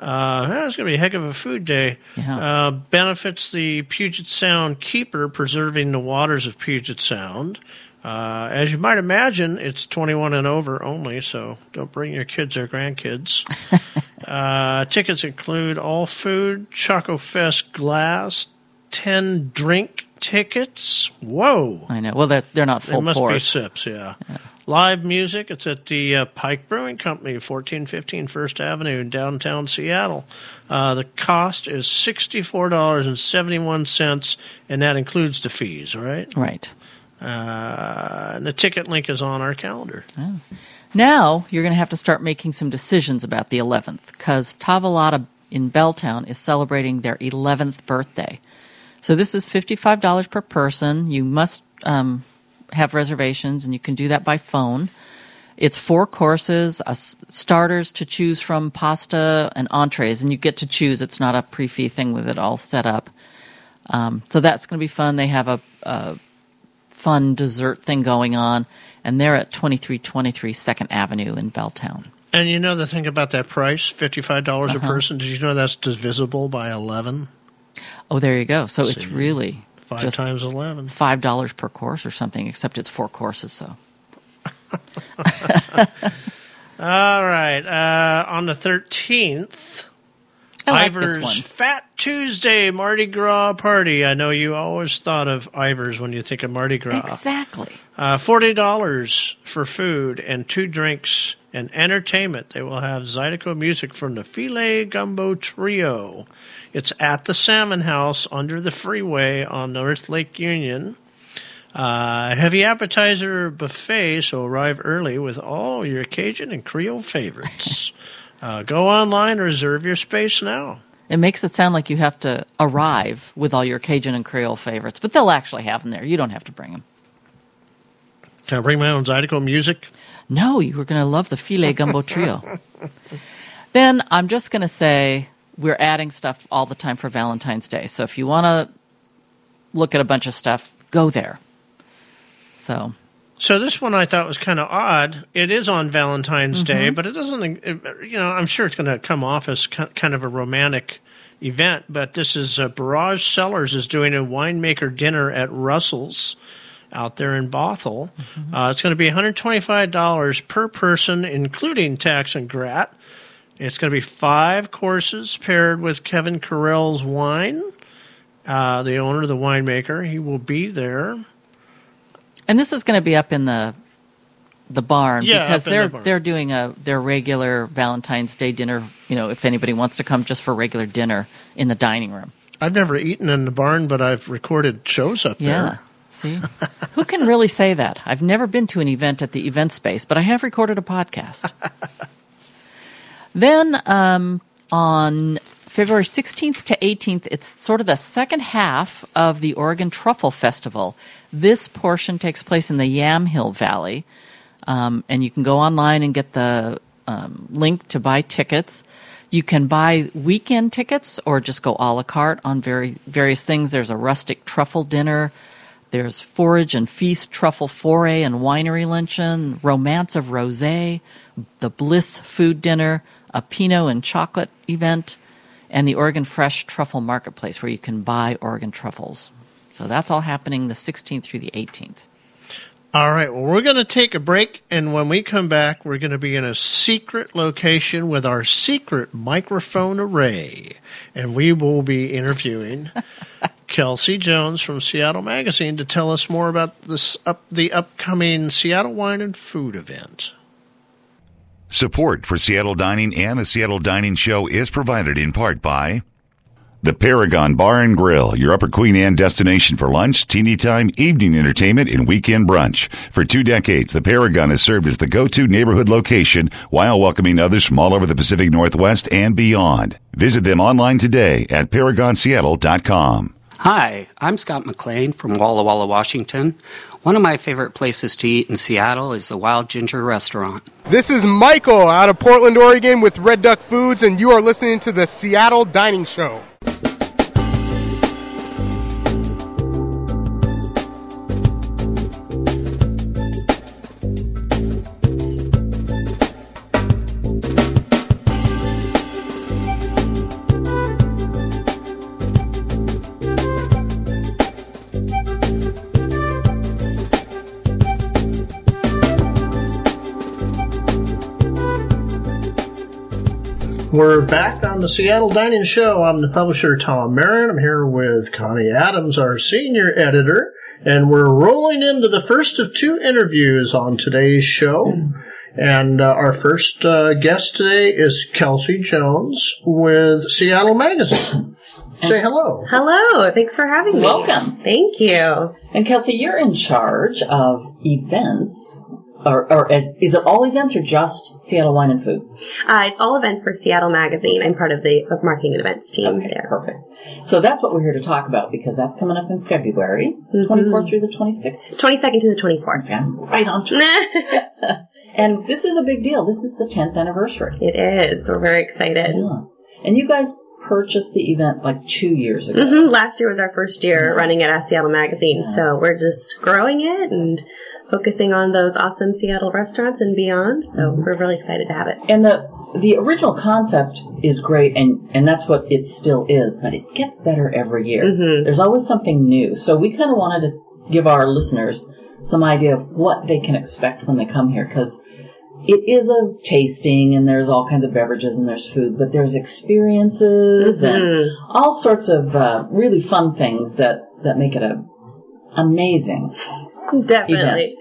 Uh, that's going to be a heck of a food day. Yeah. Uh, benefits the Puget Sound keeper, preserving the waters of Puget Sound. Uh, as you might imagine, it's 21 and over only, so don't bring your kids or grandkids. uh, tickets include all food, Choco Fest glass, 10 drink tickets. Whoa. I know. Well, they're, they're not full It must pours. be sips, yeah. Live music. It's at the uh, Pike Brewing Company, 1415 First Avenue in downtown Seattle. Uh, the cost is $64.71, and that includes the fees, right? Right. Uh, and the ticket link is on our calendar. Now you're going to have to start making some decisions about the 11th because Tavolata in Belltown is celebrating their 11th birthday. So this is $55 per person. You must um, have reservations, and you can do that by phone. It's four courses, uh, starters to choose from, pasta and entrees, and you get to choose. It's not a pre-fee thing with it all set up. Um, so that's going to be fun. They have a, a fun dessert thing going on, and they're at 2323 Second Avenue in Belltown. And you know the thing about that price, $55 Uh-huh. a person? Did you know that's divisible by 11? Oh, there you go. So it's See. really Five just times 11. five dollars per course or something, except it's four courses. So All right. Uh, on the 13th, I like Ivar's. Fat Tuesday Mardi Gras party. I know you always thought of Ivar's when you think of Mardi Gras. Exactly. Uh, $40 for food and two drinks and entertainment. They will have Zydeco music from the Filet Gumbo Trio. It's at the Salmon House under the freeway on North Lake Union. Uh, heavy appetizer buffet, so arrive early with all your Cajun and Creole favorites. uh, go online, reserve your space now. It makes it sound like you have to arrive with all your Cajun and Creole favorites, but they'll actually have them there. You don't have to bring them. Can I bring my own Zydeco music? No, you are going to love the filet gumbo trio. then I'm just going to say we're adding stuff all the time for Valentine's Day. So if you want to look at a bunch of stuff, go there. So So this one I thought was kind of odd. It is on Valentine's Day, Mm-hmm. but it doesn't. it- you know, I'm sure it's going to come off as kind of a romantic event. But this is uh, Barrage Cellars is doing a winemaker dinner at Russell's out there in Bothell. Mm-hmm. Uh, it's going to be 125 dollars per person, including tax and grat. It's going to be five courses paired with Kevin Correll's wine. Uh, the owner, the winemaker, he will be there. And this is going to be up in the the barn Yeah, because in the they're barn. they're doing a their regular Valentine's Day dinner. You know, if anybody wants to come just for regular dinner in the dining room. I've never eaten in the barn, but I've recorded shows up there. Yeah. there. See, who can really say that? I've never been to an event at the event space, but I have recorded a podcast. then um, on February 16th to 18th, it's sort of the second half of the Oregon Truffle Festival. This portion takes place in the Yamhill Valley, um, and you can go online and get the um, link to buy tickets. You can buy weekend tickets or just go a la carte on very various things. There's a rustic truffle dinner. There's forage and feast truffle foray and winery luncheon, romance of rosé, the bliss food dinner, a pinot and chocolate event, and the Oregon Fresh Truffle Marketplace where you can buy Oregon truffles. So that's all happening the 16th through the 18th. All right. Well, we're going to take a break, and when we come back, we're going to be in a secret location with our secret microphone array, and we will be interviewing Kelsey Jones from Seattle Magazine to tell us more about this up the upcoming Seattle Wine and Food event. Support for Seattle Dining and the Seattle Dining Show is provided in part by the Paragon Bar and Grill, your Upper Queen Anne destination for lunch, teeny time, evening entertainment, and weekend brunch. For two decades, the Paragon has served as the go-to neighborhood location while welcoming others from all over the Pacific Northwest and beyond. Visit them online today at paragonseattle.com. Hi, I'm Scott McLean from Walla Walla, Washington. One of my favorite places to eat in Seattle is the Wild Ginger Restaurant. This is Michael out of Portland, Oregon with Red Duck Foods, and you are listening to the Seattle Dining Show. We're back on the Seattle Dining Show. I'm the publisher Tom Marin. I'm here with Connie Adams, our senior editor, and we're rolling into the first of two interviews on today's show. And uh, our first uh, guest today is Kelsey Jones with Seattle Magazine. Say hello. Hello, thanks for having me. Welcome. Thank you. And Kelsey, you're in charge of events. Or, or is, is it all events or just Seattle Wine and Food? Uh, it's all events for Seattle Magazine. I'm part of the of marketing and events team Okay, there. perfect. So that's what we're here to talk about because that's coming up in February, Mm-hmm. 24th through the 26th. 22nd to the 24th. Okay, I'm right on track. and this is a big deal. This is the 10th anniversary. It is. We're very excited. Yeah. And you guys purchased the event like two years ago. hmm Last year was our first year running it at Seattle Magazine, so we're just growing it and focusing on those awesome Seattle restaurants and beyond. So Mm-hmm. we're really excited to have it. And the the original concept is great, and and that's what it still is. But it gets better every year. Mhm. There's always something new. So we kind of wanted to give our listeners some idea of what they can expect when they come here, because it is a tasting, and there's all kinds of beverages, and there's food, but there's experiences Mhm. and all sorts of uh, really fun things that that make it a amazing Definitely.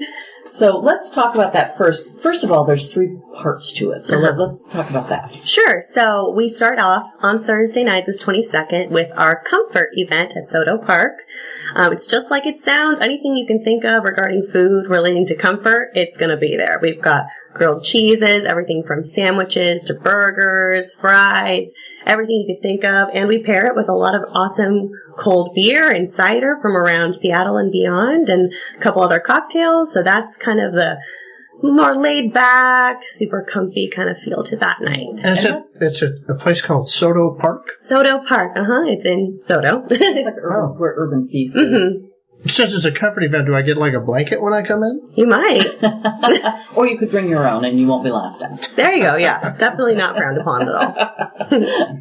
So let's talk about that first. First of all, there's three parts to it. So Uh-huh. let, let's talk about that. Sure. So we start off on Thursday night, this 22nd, with our comfort event at SoDo Park. Um, it's just like it sounds. Anything you can think of regarding food relating to comfort, it's going to be there. We've got grilled cheeses, everything from sandwiches to burgers, fries, everything you can think of. And we pair it with a lot of awesome cold beer and cider from around Seattle and beyond and a couple other cocktails. So that's kind of the more laid back, super comfy kind of feel to that night. And it's, a, it's a, a place called SoDo Park. SoDo Park, uh huh. It's in SoDo. It's like urban, where Herban Feast is. Mhm. Since it's a comfort event, do I get like a blanket when I come in? You might. or you could bring your own and you won't be laughed at. There you go. Yeah, definitely not frowned upon at all.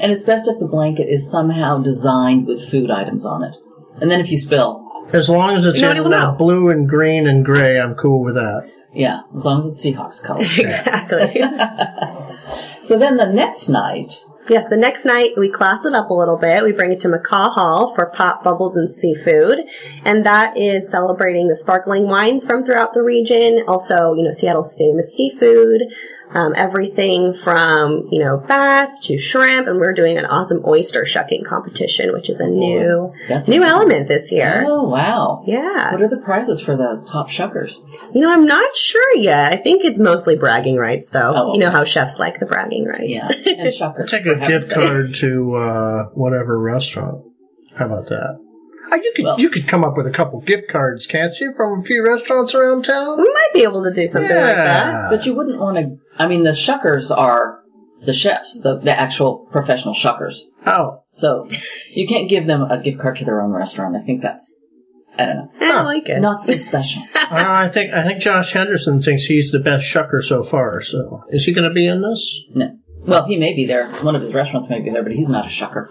And it's best if the blanket is somehow designed with food items on it. And then if you spill, As long as it's Nobody in will know. blue and green and gray, I'm cool with that. Yeah, as long as it's Seahawks color. exactly. so then the next night, Yes, the next night we class it up a little bit. We bring it to McCaw Hall for pop bubbles and seafood, and that is celebrating the sparkling wines from throughout the region. Also, you know, Seattle's famous seafood, um, everything from you know bass to shrimp, and we're doing an awesome oyster shucking competition, which is a new That's new amazing. element this year. oh wow. Yeah. What are the prizes for the top shuckers? You know, I'm not sure yet. I think it's mostly bragging rights, though. Oh, You know okay. how chefs like the bragging rights. Yeah, and shuckers. Take a gift card to uh, whatever restaurant. How about that? Uh, you could Well- you could come up with a couple gift cards, can't you, from a few restaurants around town? we might be able to do something like that. But you wouldn't want to. I mean, the shuckers are the chefs, the, the actual professional shuckers. Oh, So you can't give them a gift card to their own restaurant. I think that's, I don't know, I don't like it. not so special. uh, I think I think Josh Henderson thinks he's the best shucker so far. So is he going to be in this? No. Well, he may be there. One of his restaurants may be there, but he's not a shucker.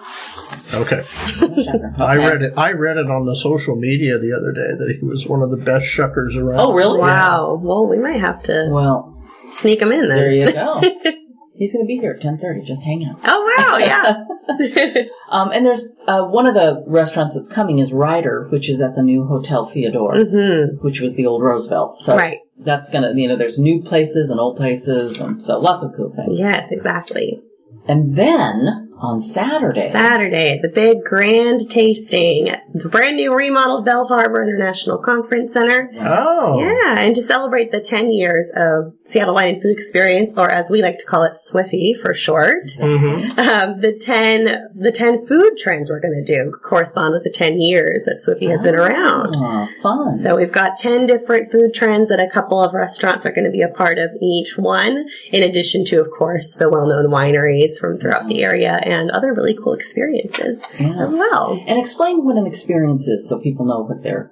Okay. Not a shucker. I Okay. read it. I read it on the social media the other day that he was one of the best shuckers around. Oh, really? Wow. Well, we might have to Well, sneak him in then. there you go. He's going to be here at ten thirty. Just hang out. Oh wow, yeah. Um, and there's uh, one of the restaurants that's coming is Rider, which is at the new Hotel Theodore, hmm which was the old Roosevelt. So Right. that's gonna, you know, there's new places and old places, and so lots of cool things. Yes, exactly. And then on Saturday, Saturday, the big grand tasting at the brand new remodeled Bell Harbor International Conference Center. Oh. Yeah, and to celebrate the 10 years of Seattle Wine and Food Experience, or as we like to call it, SWIFFY for short, Mm-hmm. um, the 10, the 10 food trends we're going to do correspond with the 10 years that SWIFFY has been around. oh, fun. So we've got 10 different food trends that a couple of restaurants are going to be a part of each one, in addition to, of course, the well-known wineries from throughout the area and other really cool experiences Yeah. as well. and explain what an experience is, so people know what they're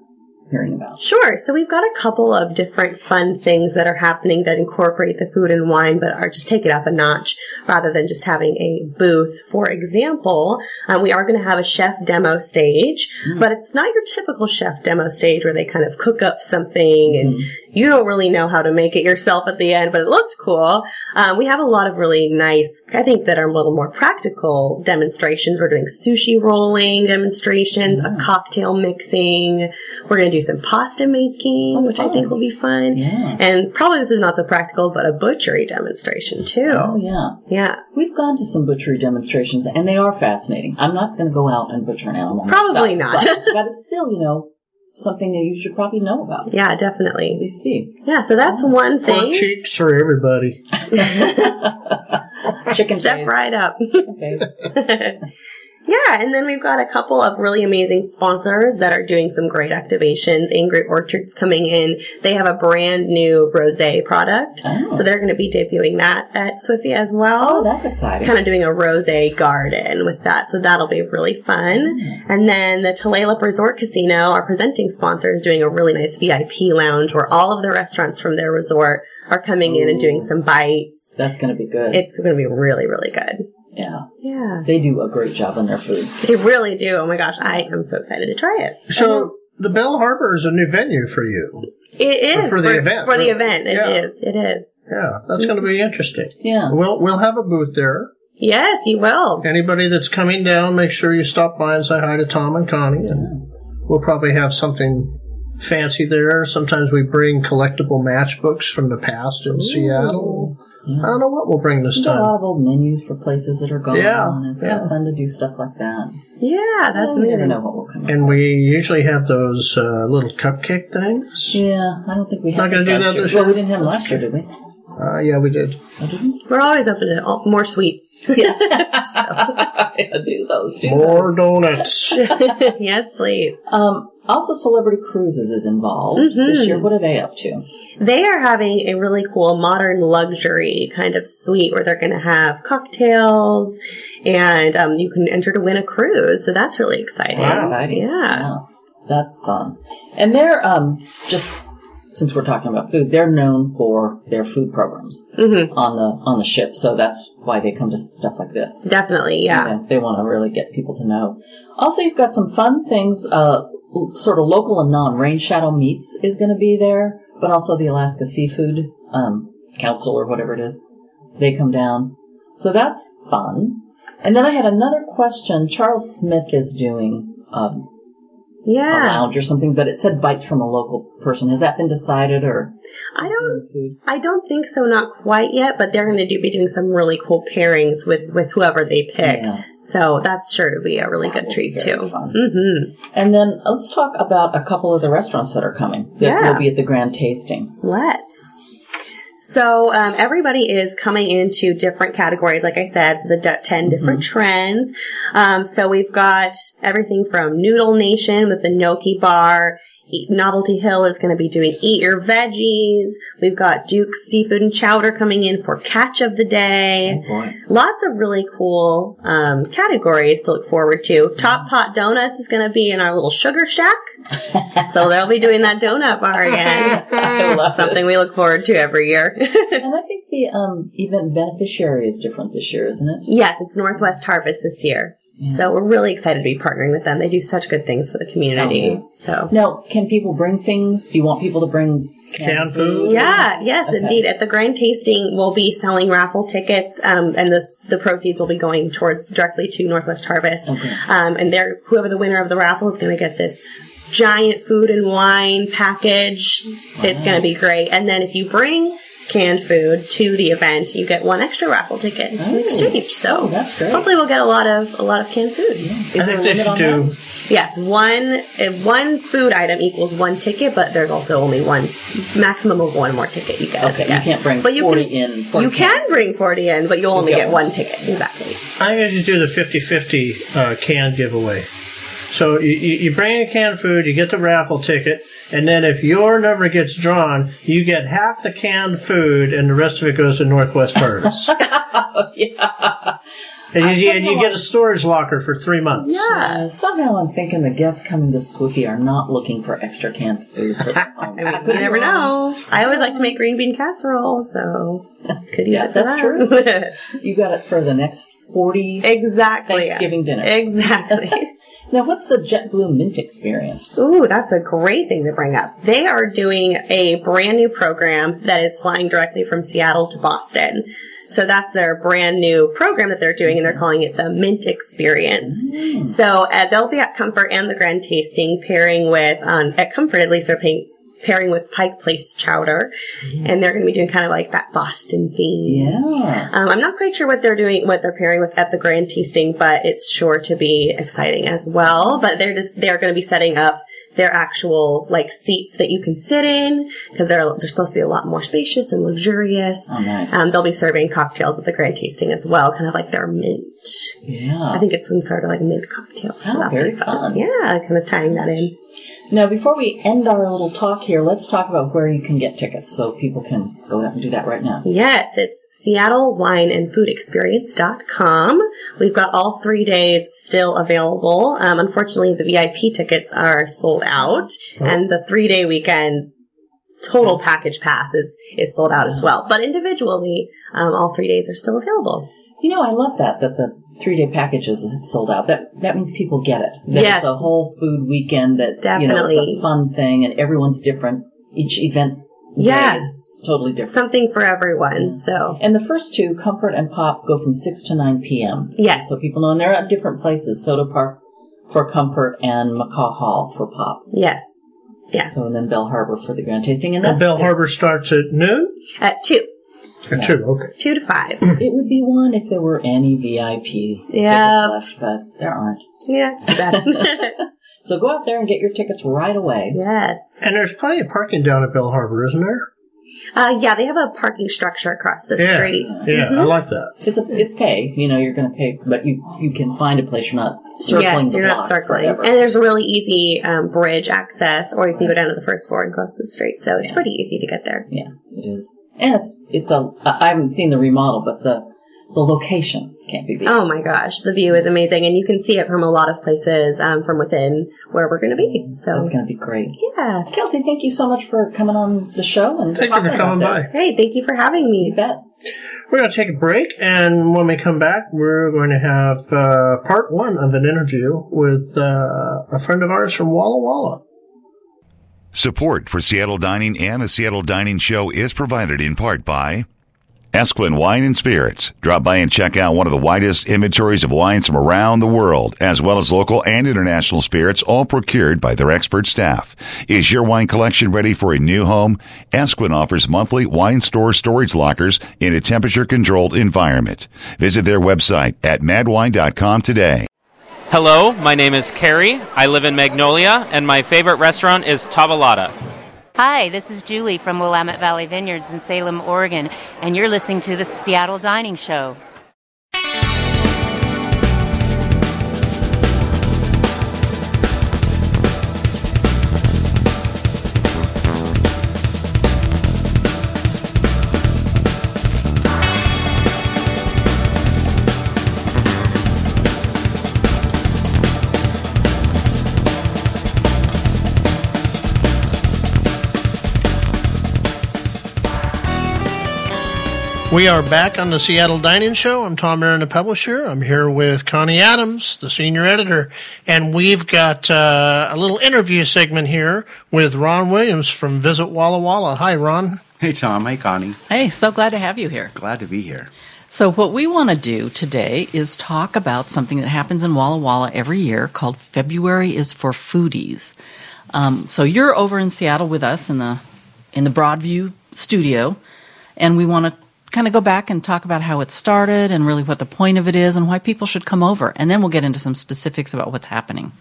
hearing about? Sure. So we've got a couple of different fun things that are happening that incorporate the food and wine, but are just take it up a notch rather than just having a booth. For example, um, we are going to have a chef demo stage, but it's not your typical chef demo stage where they kind of cook up something and you don't really know how to make it yourself at the end, but it looked cool. Um, we have a lot of really nice, I think, that are a little more practical demonstrations. We're doing sushi rolling demonstrations, a cocktail mixing. We're going to do some pasta making, which I think will be fun. Yeah. And probably this is not so practical, but a butchery demonstration too. Oh yeah, yeah. We've gone to some butchery demonstrations, and they are fascinating. I'm not going to go out and butcher an animal. Probably myself, not. but, but it's still, you know, something that you should probably know about. Yeah, definitely. We see. Yeah, so that's one Pork thing. cheeks for everybody. Chicken Step face. right up. Yeah, and then we've got a couple of really amazing sponsors that are doing some great activations. Angry Orchards coming in. They have a brand new rosé product. Oh. So they're going to be debuting that at Swiffy as well. Oh, that's exciting. Kind of doing a rosé garden with that. So that'll be really fun. Hmm. And then the Tulalip Resort Casino, our presenting sponsor, is doing a really nice VIP lounge where all of the restaurants from their resort are coming in and doing some bites. That's going to be good. It's going to be really, really good. Yeah. Yeah. They do a great job on their food. They really do. Oh my gosh, I am so excited to try it. So the Bell Harbor is a new venue for you. It is For the event. For the event, it Yeah. is. It is. Yeah, that's going to be interesting. Yeah. We'll we'll have a booth there. Yes, you will. Anybody that's coming down, make sure you stop by and say hi to Tom and Connie, and we'll probably have something fancy there. Sometimes we bring collectible matchbooks from the past in Seattle. I don't know what we'll bring this We've a lot of old menus for places that are gone. Yeah, and it's kind of fun to do stuff like that. Yeah, that's Well, you never know what will come. And we usually have those uh, little cupcake things. Yeah, I don't think we Not had gonna this do last that year. this Well, year? we didn't have it last year, did we? Uh, yeah, we did. Oh, did we? We're always open to all, more sweets. Yeah, do those. Do More donuts. yes, please. Um, also, Celebrity Cruises is involved Mhm. this year. What are they up to? They are having a really cool modern luxury kind of suite where they're going to have cocktails and um, you can enter to win a cruise. So that's really exciting. Exciting. Yeah. That's fun. And they're um, just since we're talking about food, they're known for their food programs Mhm. on the on the ship. So that's why they come to stuff like this. Definitely. Yeah. You know, they want to really get people to know. Also, you've got some fun things. Uh, sort of local and non. Rain Shadow Meats is going to be there, but also the Alaska Seafood um, Council or whatever it is. They come down, so that's fun. And then I had another question. Charles Smith is doing um, Yeah. lounge or something, but it said bites from a local person. Has that been decided or? I don't. I don't think so. Not quite yet, but they're going to do, be doing some really cool pairings with with whoever they pick. Yeah. So that's sure to be a really good treat too. Mm-hmm. And then let's talk about a couple of the restaurants that are coming. That Yeah. will be at the grand tasting. Let's. So um, everybody is coming into different categories. Like I said, the d- 10 different trends. Um, so we've got everything from Noodle Nation with the Noki Bar. Eat- Novelty Hill is going to be doing Eat Your Veggies. We've got Duke's Seafood and Chowder coming in for Catch of the Day. boy. Lots of really cool um, categories to look forward to. Top Pot Donuts is going to be in our little sugar shack. so they'll be doing that donut bar again. I love Something it. we look forward to every year. And I think the um, event beneficiary is different this year, isn't it? yes, it's Northwest Harvest this year. So we're really excited to be partnering with them. They do such good things for the community. Oh, So Now, can people bring things? Do you want people to bring Canned food? Yeah, yes, Okay. indeed. At the grand tasting, we'll be selling raffle tickets, um, and this, the proceeds will be going towards directly to Northwest Harvest. Okay. Um, and there, whoever the winner of the raffle is going to get this giant food and wine package. It's going to be great. And then if you bring canned food to the event, you get one extra raffle ticket in exchange. So Oh, that's great. hopefully we'll get a lot of a lot of canned food. Is I there a think they limit should on do. that? Yes, one one food item equals one ticket, but there's also only one maximum of one more ticket you get. Okay, you can't bring but you 40 can, in. 40 You can bring forty in, but you'll only get get one. one ticket. Exactly. I'm going to do the 50-50 uh, can giveaway. So you, you you bring in canned food, you get the raffle ticket, and then if your number gets drawn, you get half the canned food, and the rest of it goes to Northwest Harvest. Oh, yeah. And you, and you get a storage locker for three months. Yeah, somehow I'm thinking the guests coming to Swiffy are not looking for extra canned food. For. I you never know. I always like to make green bean casserole, so could use Yeah, it for that's that. true. You got it for the next 40 exactly. Thanksgiving dinners. Exactly. Now, what's the JetBlue Mint experience? Ooh, that's a great thing to bring up. They are doing a brand new program that is flying directly from Seattle to Boston. So that's their brand new program that they're doing, and they're calling it the Mint Experience. So uh, they'll be at Comfort and the Grand Tasting, pairing with um, at Comfort at least they're paying, pairing with Pike Place Chowder, and they're going to be doing kind of like that Boston theme. Yeah. Um, I'm not quite sure what they're doing, what they're pairing with at the Grand Tasting, but it's sure to be exciting as well. But they're just they're going to be setting up their actual like seats that you can sit in because they're they're supposed to be a lot more spacious and luxurious. Oh, nice. Um, they'll be serving cocktails at the Grand Tasting as well, kind of like their mint. Yeah. I think it's some sort of like mint cocktail. So Oh, that'll very be fun. Yeah, kind of tying that in. Now, before we end our little talk here, let's talk about where you can get tickets so people can go out and do that right now. Yes, it's Seattle Wine and Food Experience.com. We've got all three days still available. Um, unfortunately, the VIP tickets are sold out, and the three day weekend total package pass is, is sold out as well. But individually, um, all three days are still available. You know, I love that, that the three day packages have sold out. That that means people get it. That Yes. It's a whole food weekend that, you know, Definitely. it's a fun thing and everyone's different. Each event day Yes. is totally different. Something for everyone. So And the first two, Comfort and Pop, go from 6 to 9 p.m. Yes. So people know, and they're at different places. SoDo Park for Comfort and McCaw Hall for Pop. yes, yes. So and then Bell Harbor for the Grand Tasting. And And Bell Harbor starts at noon? At two, At two, okay. two to five. It would be one if there were any VIP Yeah. tickets left, but there aren't. yeah, it's too bad. So go out there and get your tickets right away. yes. And there's plenty of parking down at Bell Harbor, isn't there? Uh, yeah, they have a parking structure across the yeah. street. Yeah, I like that. It's a, it's pay. You know, you're going to pay, but you you can find a place. You're not circling yes, the you're not circling. forever. And there's a really easy um, bridge access, or you can go down to the first floor and cross the street. So it's pretty easy to get there. Yeah, it is. And it's it's a. I haven't seen the remodel, but the the location can't be beat. Oh my gosh, the view is amazing, and you can see it from a lot of places um, from within where we're going to be. So it's going to be great. yeah. Kelsey, thank you so much for coming on the show and Thank you talking for about coming this. Hey, thank you for having You me. bet. We're going to take a break, and when we come back, we're going to have uh, part one of an interview with uh, a friend of ours from Walla Walla. Support for Seattle Dining and the Seattle Dining Show is provided in part by Esquin Wine and Spirits. Drop by and check out one of the widest inventories of wines from around the world, as well as local and international spirits, all procured by their expert staff. Is your wine collection ready for a new home? Esquin offers monthly wine store storage lockers in a temperature controlled environment. Visit their website at madwine.com today. Hello, my name is Carrie. I live in Magnolia, and my favorite restaurant is Tavolata. Hi, this is Julie from Willamette Valley Vineyards in Salem, Oregon, and you're listening to the Seattle Dining Show. We are back on the Seattle Dining Show. I'm Tom Aaron, the publisher. I'm here with Connie Adams, the senior editor, and we've got uh, a little interview segment here with Ron Williams from Visit Walla Walla. Hi, Ron. Hey, Tom. Hey, Connie. Hey, so glad to have you here. Glad to be here. So, what we want to do today is talk about something that happens in Walla Walla every year called February is for Foodies. Um, so, you're over in Seattle with us in the in the Broadview studio, and we want to kind of go back and talk about how it started and really what the point of it is and why people should come over, and then we'll get into some specifics about what's happening.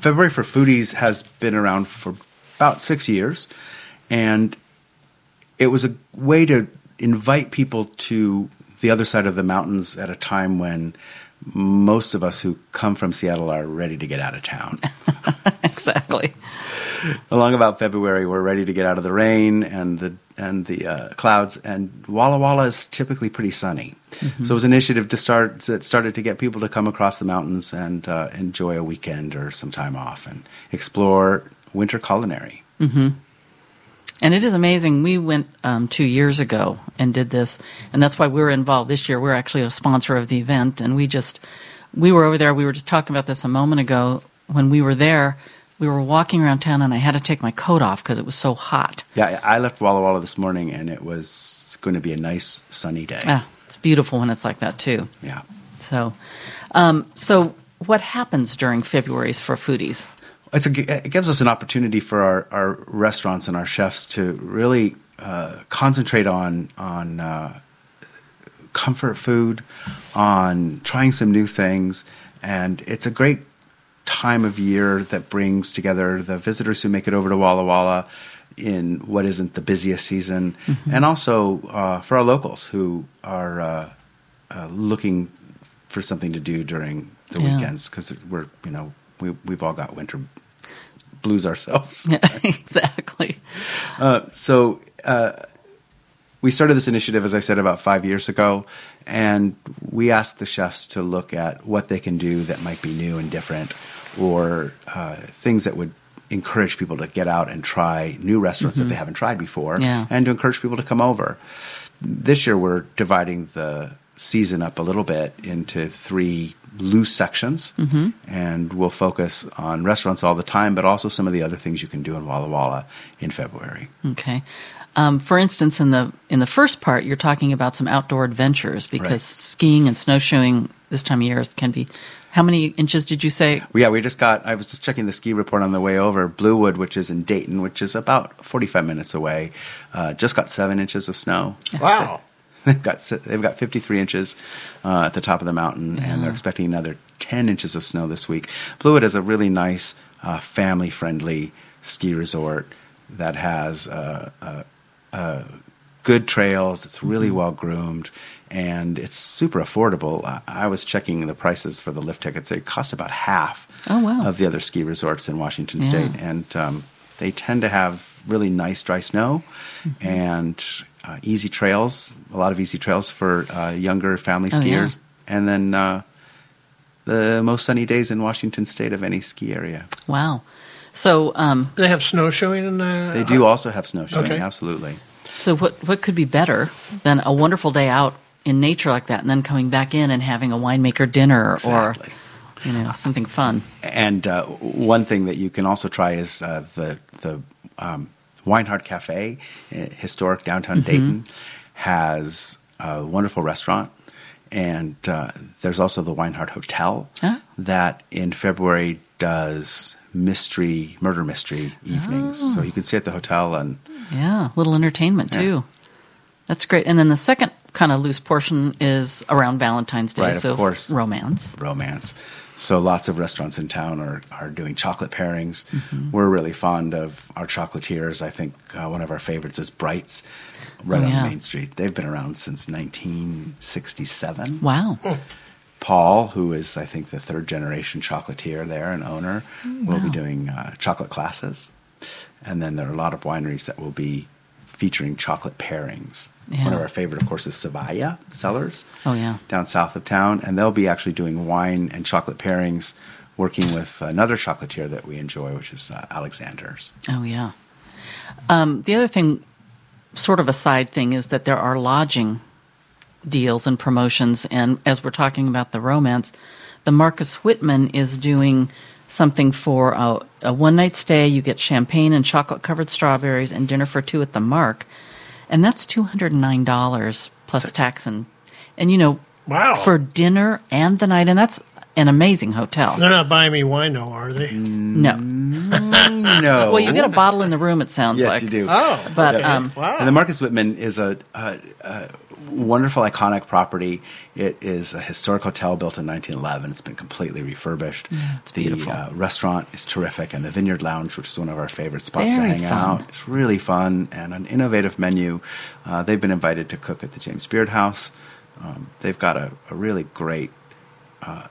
February for Foodies has been around for about six years, and it was a way to invite people to the other side of the mountains at a time when most of us who come from Seattle are ready to get out of town. exactly. Along about February, we're ready to get out of the rain and the and the uh, clouds, and Walla Walla is typically pretty sunny. Mhm. So it was an initiative to start that started to get people to come across the mountains and uh, enjoy a weekend or some time off and explore winter culinary. hmm And it is amazing. We went um, two years ago and did this, and that's why we're involved this year. We're actually a sponsor of the event, and we just we were over there. We were just talking about this a moment ago. When we were there, we were walking around town, and I had to take my coat off because it was so hot. Yeah, I left Walla Walla this morning, and it was going to be a nice sunny day. Yeah, it's beautiful when it's like that too. Yeah. So, um, so what happens during February's for foodies? It's a, it gives us an opportunity for our, our restaurants and our chefs to really uh, concentrate on on uh, comfort food, on trying some new things, and it's a great time of year that brings together the visitors who make it over to Walla Walla in what isn't the busiest season, Mhm. and also uh, for our locals who are uh, uh, looking for something to do during the Yeah. weekends because we're you know we we've all got winter blues ourselves. Yeah, exactly. Uh, so uh, we started this initiative, as I said, about five years ago, and we asked the chefs to look at what they can do that might be new and different, or uh, things that would encourage people to get out and try new restaurants Mhm. that they haven't tried before, Yeah. and to encourage people to come over. This year, we're dividing the season up a little bit into three loose sections Mhm. and we'll focus on restaurants all the time, but also some of the other things you can do in Walla Walla in February. Okay. Um, for instance, in the in the first part, you're talking about some outdoor adventures because Right. skiing and snowshoeing this time of year can be. How many inches did you say? Yeah, we just got. I was just checking the ski report on the way over. Bluewood, which is in Dayton, which is about forty-five minutes away, uh, just got seven inches of snow. Wow. they've got they've got fifty-three inches uh, at the top of the mountain, and they're expecting another ten inches of snow this week. Bluewood is a really nice, uh, family-friendly ski resort that has uh, uh, uh, good trails. It's really Mhm. well groomed. And it's super affordable. I, I was checking the prices for the lift tickets. They cost about half Oh, wow. of the other ski resorts in Washington Yeah. State, and um, they tend to have really nice dry snow Mm-hmm. and uh, easy trails. A lot of easy trails for uh, younger family Oh, yeah. skiers, and then uh, the most sunny days in Washington State of any ski area. Wow. So, um, they have snowshoeing in the. They do also have snowshoeing, Okay. absolutely. so what what could be better than a wonderful day out in nature like that, and then coming back in and having a winemaker dinner Exactly. or you know something fun? And uh, one thing that you can also try is uh, the the um, Weinhard Cafe, uh, historic downtown Mhm. Dayton, has a wonderful restaurant, and uh, there's also the Weinhard Hotel Huh? that in February does mystery murder mystery evenings. Oh. So you can stay at the hotel and Yeah, little entertainment Yeah. too. That's great. And then the second kind of loose portion is around Valentine's Day. Right, of course. romance. romance. So lots of restaurants in town are, are doing chocolate pairings. Mhm. We're really fond of our chocolatiers. I think uh, one of our favorites is Brights, right Oh, on yeah. Main Street. They've been around since 1967. Wow. Paul, who is I think the third generation chocolatier there and owner, will be doing uh, chocolate classes. And then there are a lot of wineries that will be featuring chocolate pairings. One of our favorite, of course, is Saviah Cellars Oh yeah. down south of town, and they'll be actually doing wine and chocolate pairings, working with another chocolatier that we enjoy, which is uh, Alexander's. Oh yeah. Um, the other thing, sort of a side thing, is that there are lodging deals and promotions. And as we're talking about the romance, the Marcus Whitman is doing something for a, a one night stay. You get champagne and chocolate covered strawberries and dinner for two at the Mark, and that's two hundred and nine dollars plus tax and and you know Wow. for dinner and the night, and that's an amazing hotel. They're not buying me wine, though, are they? No. no. Well, you get a bottle in the room. It sounds yes, like. you do. Oh, But okay. um, wow. And the Marcus Whitman is a, a, a wonderful, iconic property. It is a historic hotel built in 1911. It's been completely refurbished. Yeah, it's the beautiful. Uh, restaurant is terrific, and the Vineyard Lounge, which is one of our favorite spots Very to hang fun. out, it's really fun and an innovative menu. Uh, they've been invited to cook at the James Beard House. Um, they've got a, a really great uh,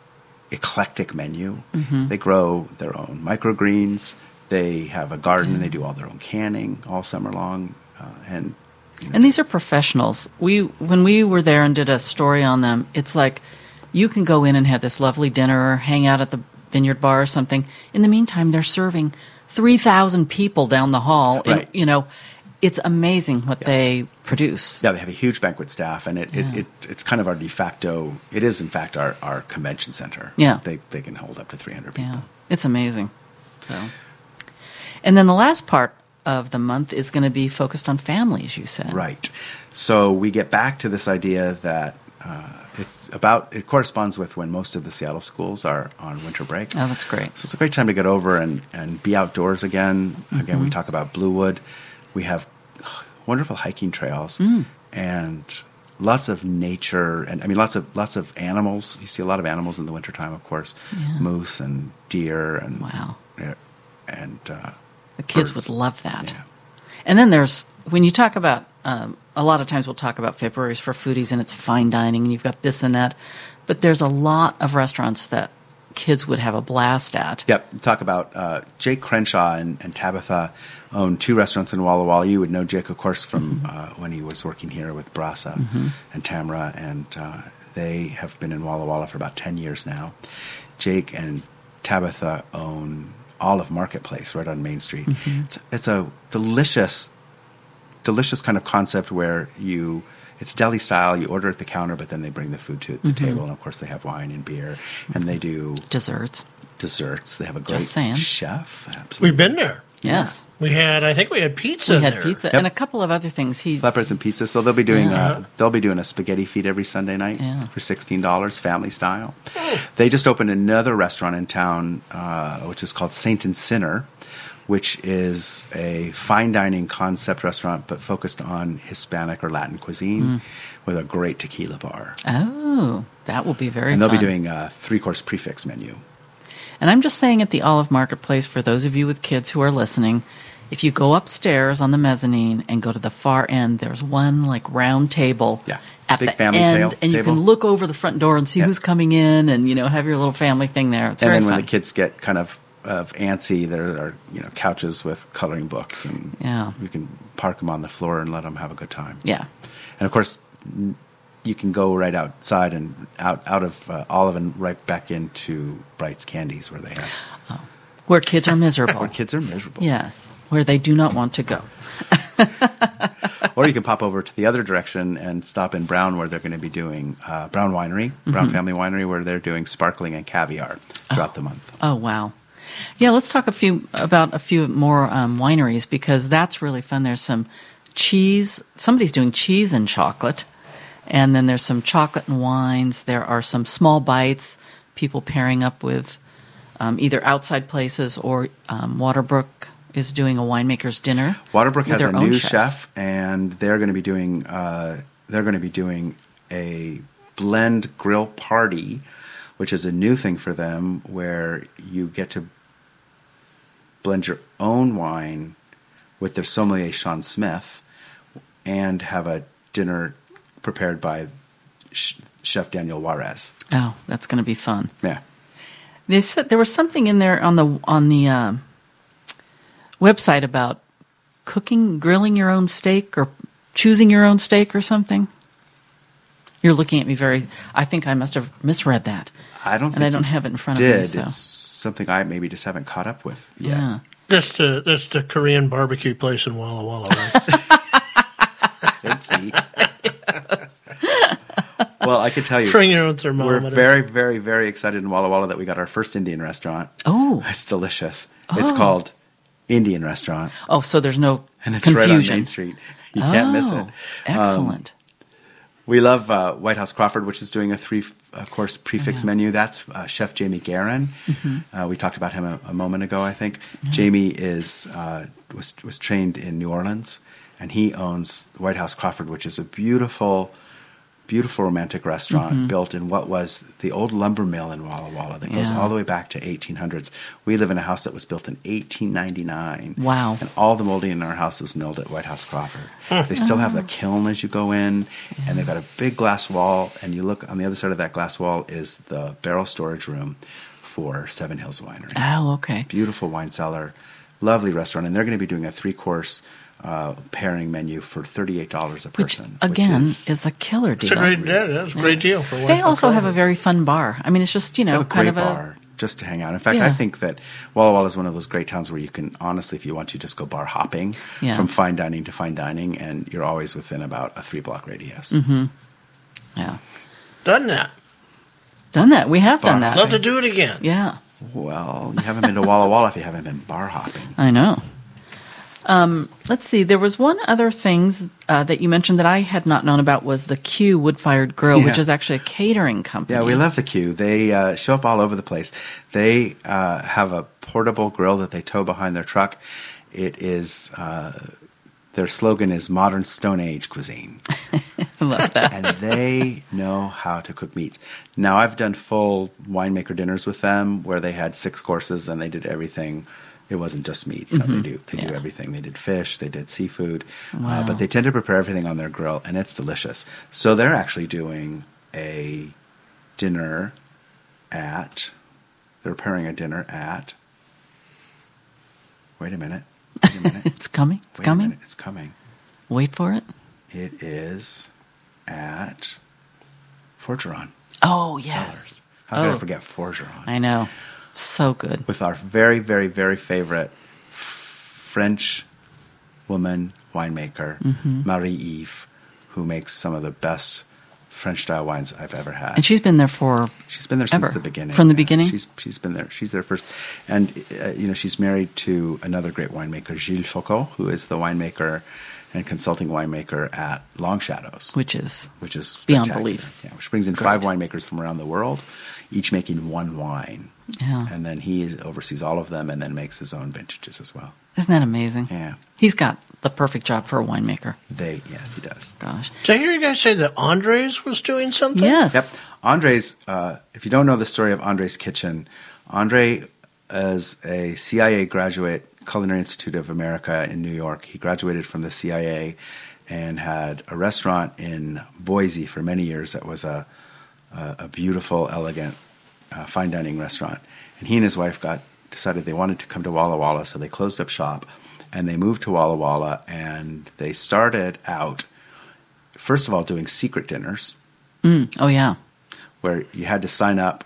eclectic menu. Mhm. They grow their own microgreens. They have a garden. They do all their own canning all summer long, uh, and And these are professionals. We when we were there and did a story on them, it's like you can go in and have this lovely dinner or hang out at the vineyard bar or something. In the meantime, they're serving 3,000 people down the hall. And, Right. you know, it's amazing what they produce. Yeah, they have a huge banquet staff, and it, Yeah. it, it it's kind of our de facto. It is in fact our, our convention center. Yeah. they they can hold up to three hundred people. Yeah, it's amazing. So, and then the last part of the month is going to be focused on families. You said, Right. So we get back to this idea that uh, it's about. It corresponds with when most of the Seattle schools are on winter break. Oh, that's great. So it's a great time to get over and, and be outdoors again. Again, we talk about Bluewood. We have wonderful hiking trails Mm. and lots of nature and I mean lots of lots of animals. You see a lot of animals in the wintertime, of course. Yeah. Moose and deer and Wow. and uh, The kids birds. would love that. And then there's when you talk about um, a lot of times we'll talk about February's for foodies and it's fine dining and you've got this and that, but there's a lot of restaurants that kids would have a blast at. Yep. Talk about uh, Jake Crenshaw and, and Tabitha own two restaurants in Walla Walla. You would know Jake, of course, from uh, when he was working here with Brasa Mhm. and Tamra, and uh, they have been in Walla Walla for about 10 years now. Jake and Tabitha own Olive Marketplace right on Main Street. Mhm. It's, it's a delicious, delicious kind of concept where you. It's deli style. You order at the counter, but then they bring the food to the Mhm. table, and of course they have wine and beer, and they do desserts. Desserts. They have a great chef. Absolutely. We've been there. Yes. We had, I think we had pizza we had there. pizza Yep. and a couple of other things. He Flatbreads and pizza. So they'll be doing Yeah. uh, they'll be doing a spaghetti feed every Sunday night Yeah. for sixteen dollars, family style. They just opened another restaurant in town, uh, which is called Saint and Sinner, which is a fine dining concept restaurant, but focused on Hispanic or Latin cuisine, Mm. with a great tequila bar. Oh, that will be very and they'll fun. be doing a three course prefix menu. And I'm just saying at the Olive Marketplace, for those of you with kids who are listening, if you go upstairs on the mezzanine and go to the far end, there's one like round table Yeah. at Big the family end, tail- and you can look over the front door and see who's coming in, and you know have your little family thing there. It's and then when fun. the kids get kind of of antsy, there are you know couches with coloring books, and Yeah. you can park them on the floor and let them have a good time. Yeah. and of course you can go right outside and out out of uh, Olive and right back into Bright's Candies where they have where kids are miserable. where kids are miserable. yes, where they do not want to go. or you can pop over to the other direction and stop in Brown where they're going to be doing uh, Brown Winery, Brown Mhm. Family Winery, where they're doing sparkling and caviar throughout the month. Oh wow. Yeah, let's talk a few about a few more um, wineries because that's really fun. There's some cheese. Somebody's doing cheese and chocolate, and then there's some chocolate and wines. There are some small bites. People pairing up with um, either outside places or um, Waterbrook is doing a winemaker's dinner. Waterbrook has a new chef. and they're going to be doing uh, they're going to be doing a blend grill party, which is a new thing for them, where you get to blend your own wine with their sommelier Sean Smith, and have a dinner prepared by Sh- Chef Daniel Juarez. Oh, that's going to be fun. Yeah. They said there was something in there on the on the uh, website about cooking, grilling your own steak, or choosing your own steak, or something. You're looking at me very. I think I must have misread that. I don't and think I don't you have it in front did. of me. So. It's something I maybe just haven't caught up with yet. Yeah. That's the that's the Korean barbecue place in Walla Walla. Right? well, I can tell you, Bring your own thermometer. We're very, very, very excited in Walla Walla that we got our first Indian restaurant. Oh, it's delicious. It's Oh. called Indian Restaurant, Oh, so there's no and it's confusion. right on Main Street. You can't miss it. Oh, Um, Excellent. we love uh, White House Crawford, which is doing a three uh, course prefix menu. That's uh, Chef Jamie Guerin. Mhm. Uh, we talked about him a, a moment ago, I think. Jamie is uh, was was trained in New Orleans, and he owns White House Crawford, which is a beautiful, beautiful romantic restaurant Mhm. built in what was the old lumber mill in Walla Walla that goes Yeah. all the way back to 1800s. We live in a house that was built in 1899. Wow. And all the molding in our house was milled at White House Crawford. They still have the kiln as you go in, and they've got a big glass wall. And you look on the other side of that glass wall is the barrel storage room for Seven Hills Winery. Oh, okay. Beautiful wine cellar, lovely restaurant, and they're going to be doing a three course uh, pairing menu for thirty-eight dollars a person. Which person. again is, is, a killer deal. It's a great, yeah, that's a great deal for one. They also have a very fun bar. I mean, it's just you know a kind great of a bar just to hang out. In fact, Yeah. I think that Walla Walla is one of those great towns where you can honestly, if you want to, just go bar hopping Yeah. from fine dining to fine dining, and you're always within about a three block radius. Mm-hmm. Yeah, Done that. done that. We have done Bar that. Love to do it again. Yeah, Well, you haven't been to Walla Walla if you haven't been bar hopping. I know. Um, let's see. There was one other things uh, that you mentioned that I had not known about was the Q Wood Fired Grill, which is actually a catering company. Yeah, we love the Q. They uh, show up all over the place. They uh, have a portable grill that they tow behind their truck. It is uh, their slogan is modern Stone Age cuisine. love that. and they know how to cook meats. Now, I've done full winemaker dinners with them where they had six courses and they did everything. It wasn't just meat. You know, Mhm. they do they do everything. They did fish, they did seafood, Wow. uh, but they tend to prepare everything on their grill, and it's delicious. So they're actually doing a dinner at. They're preparing a dinner at. Wait a minute. Wait a minute. it's coming. It's Wait coming. It's coming. Wait for it. It is at Forgeron. Oh yes. Cellars. How could I Oh. forget Forgeron? I know. So good. With our very, very, very favorite French woman winemaker, Mhm. Marie Eve, who makes some of the best French style wines I've ever had. And she's been there for She's been there since ever. the beginning. From the Yeah, beginning. She's she's been there. She's there first, and uh, you know she's married to another great winemaker, Gilles Nicault, who is the winemaker and consulting winemaker at Long Shadows, which is which is beyond belief. Yeah, which brings in five winemakers from around the world, each making one wine, Yeah. and then he is, oversees all of them and then makes his own vintages as well. Isn't that amazing? Yeah. He's got the perfect job for a winemaker. They yes, he does. Gosh. Did I hear you guys say that Andrae's was doing something? Yes. Yep. Andrae's, uh, if you don't know the story of Andrae's Kitchen, Andrae is a CIA graduate, Culinary Institute of America in New York. He graduated from the CIA and had a restaurant in Boise for many years that was a, a, a beautiful, elegant, uh, fine dining restaurant. And he and his wife got decided they wanted to come to Walla Walla, so they closed up shop and they moved to Walla Walla and they started out, first of all, doing secret dinners Mm. Oh yeah. where you had to sign up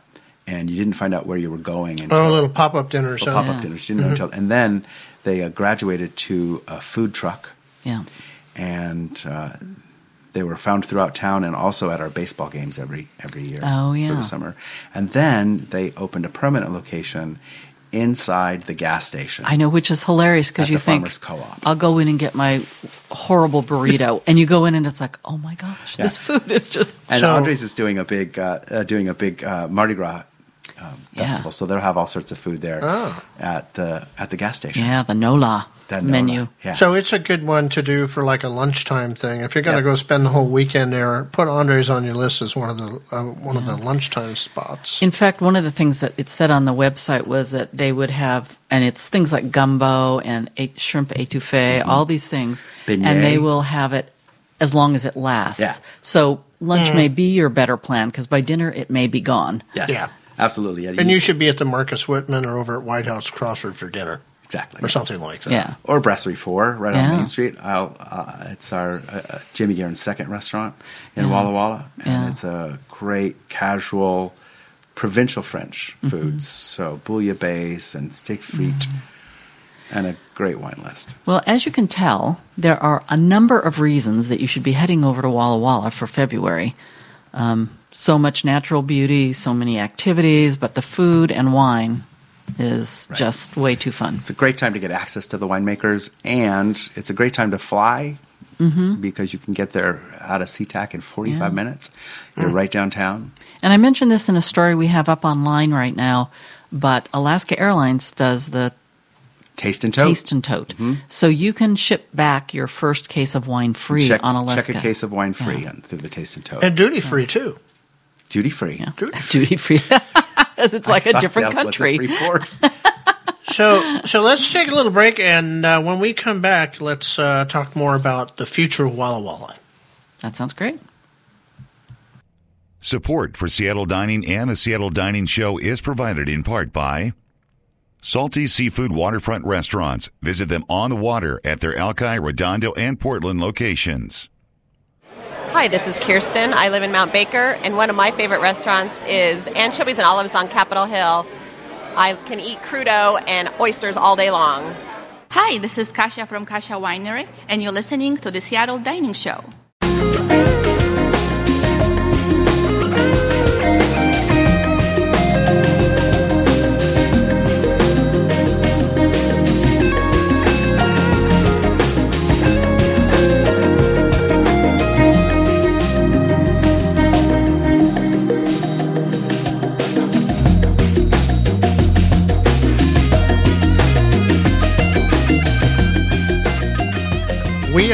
and you didn't find out where you were going until Oh, little pop up dinners. pop up dinners. You didn't know Mhm. until, and then they uh, graduated to a food truck, Yeah. and uh, they were found throughout town and also at our baseball games every every year. Oh, for the summer. And then they opened a permanent location inside the gas station. I know, which is hilarious because you the think Farmers Co-op. I'll go in and get my horrible burrito, and you go in and it's like, oh my gosh, Yeah. this food is just. And Andrae's is doing a big uh, uh, doing a big uh, Mardi Gras um, Yeah. festival, so they'll have all sorts of food there Oh. at the at the gas station. Yeah, the Nola That menu. Yeah. So it's a good one to do for like a lunchtime thing. If you're going to Yep. go spend the whole weekend there, put Andrae's on your list as one of the uh, one of the lunchtime spots. In fact, one of the things that it said on the website was that they would have, and it's things like gumbo and a- shrimp étouffée, Mhm. all these things, Beignet. and they will have it as long as it lasts. Yeah. So lunch Mm. may be your better plan because by dinner it may be gone. Yes. Yeah. Absolutely. Yeah. And you should be at the Marcus Whitman or over at Whitehouse-Crawford for dinner. Exactly. Or something like that. Yeah. or Brasserie Four, right Yeah. on Main Street. I'll, uh, it's our uh, uh, Jimmy Guerin's second restaurant in Yeah. Walla Walla, and Yeah. it's a great casual provincial French Mhm. foods. So bouillabaisse and steak frites, and a great wine list. Well, as you can tell, there are a number of reasons that you should be heading over to Walla Walla for February. Um, so much natural beauty, so many activities, but the food and wine is just way too fun. It's a great time to get access to the winemakers, and it's a great time to fly hmm because you can get there out of SeaTac in 45 Yeah. minutes. You're right downtown. And I mentioned this in a story we have up online right now, but Alaska Airlines does the Taste and tote. taste and tote. So you can ship back your first case of wine free check, on Alaska. check a case of wine free Yeah. on, through the Taste and Tote. And duty free too. Duty free. Duty free. As it's like a different country. So, so let's take a little break, and uh, when we come back, let's uh, talk more about the future of Walla Walla. That sounds great. Support for Seattle Dining and the Seattle Dining Show is provided in part by Salty Seafood Waterfront Restaurants. Visit them on the water at their Alki, Redondo, and Portland locations. Hi, this is Kirsten. I live in Mount Baker, and one of my favorite restaurants is Anchovies and Olives on Capitol Hill. I can eat crudo and oysters all day long. Hi, this is Kasia from Kasia Winery, and you're listening to the Seattle Dining Show.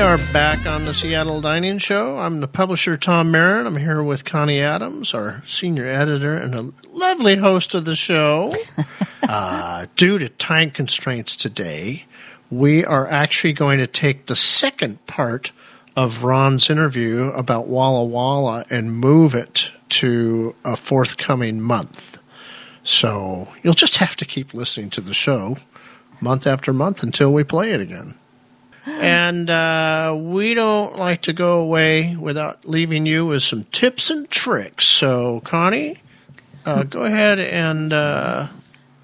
Are back on the Seattle Dining Show. I'm the publisher, Tom Marin. I'm here with Connie Adams, our senior editor and a lovely host of the show. uh, due to time constraints today, we are actually going to take the second part of Ron's interview about Walla Walla and move it to a forthcoming month. So you'll just have to keep listening to the show month after month until we play it again. And uh, we don't like to go away without leaving you with some tips and tricks. So, Connie, uh, go ahead and uh,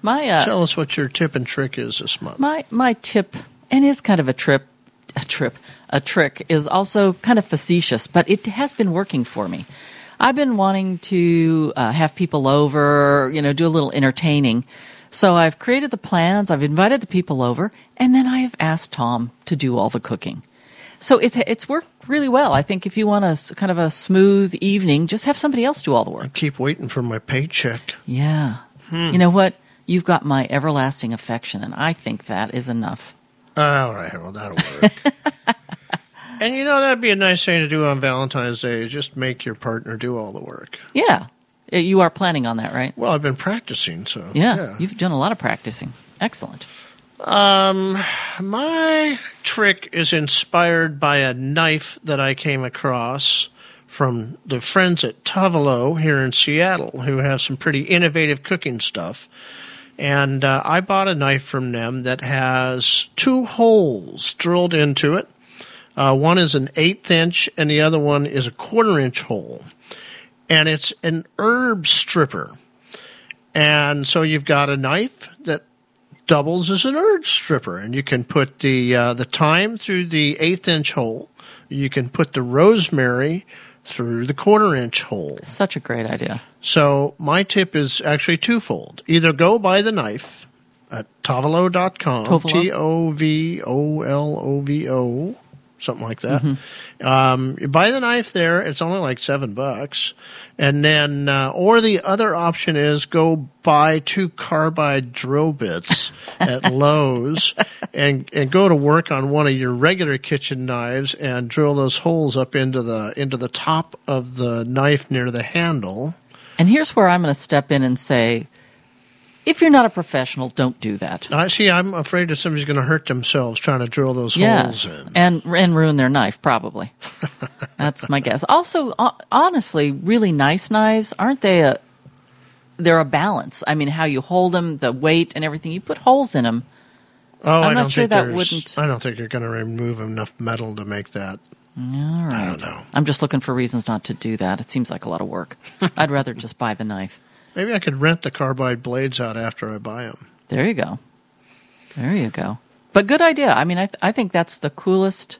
My uh, tell us what your tip and trick is this month. My my tip, and is kind of a trip, a trip, a trick, is also kind of facetious, but it has been working for me. I've been wanting to uh, have people over, you know, do a little entertaining. So I've created the plans, I've invited the people over, and then I have asked Tom to do all the cooking. So it, it's worked really well. I think if you want a kind of a smooth evening, just have somebody else do all the work. I Keep waiting for my paycheck. Yeah. Hmm. You know what? You've got my everlasting affection, and I think that is enough. All right, well, that'll work. and you know, that'd be a nice thing to do on Valentine's Day, is just make your partner do all the work. Yeah. Uh, You are planning on that, right? Well, I've been practicing, so. Yeah. You've done a lot of practicing. Excellent. Um, my trick is inspired by a knife that I came across from the friends at Tovolo here in Seattle, who have some pretty innovative cooking stuff. And uh, I bought a knife from them that has two holes drilled into it. Uh, one is an eighth inch, and the other one is a quarter inch hole. And it's an herb stripper. And so you've got a knife that doubles as an herb stripper, and you can put the uh, the thyme through the eighth inch hole. You can put the rosemary through the quarter inch hole. Such a great idea. So my tip is actually twofold. Either go buy the knife at tovolo.com, Tovolo? T O V O L O V O, something like that. Um, you buy the knife there; it's only like seven bucks, and then, uh, or the other option is go buy two carbide drill bits at Lowe's, and and go to work on one of your regular kitchen knives and drill those holes up into the into the top of the knife near the handle. And here's where I'm going to step in and say if you're not a professional, don't do that. I see. I'm afraid that somebody's going to hurt themselves trying to drill those Yes, holes in. and and ruin their knife probably. That's my guess. Also, honestly, really nice knives aren't they a they're a balance. I mean, how you hold them, the weight, and everything. You put holes in them. Oh, I'm I not don't sure think that wouldn't. I don't think you're going to remove enough metal to make that. All right. I don't know. I'm just looking for reasons not to do that. It seems like a lot of work. I'd rather just buy the knife. Maybe I could rent the carbide blades out after I buy them. There you go. There you go. But good idea. I mean, I, th- I think that's the coolest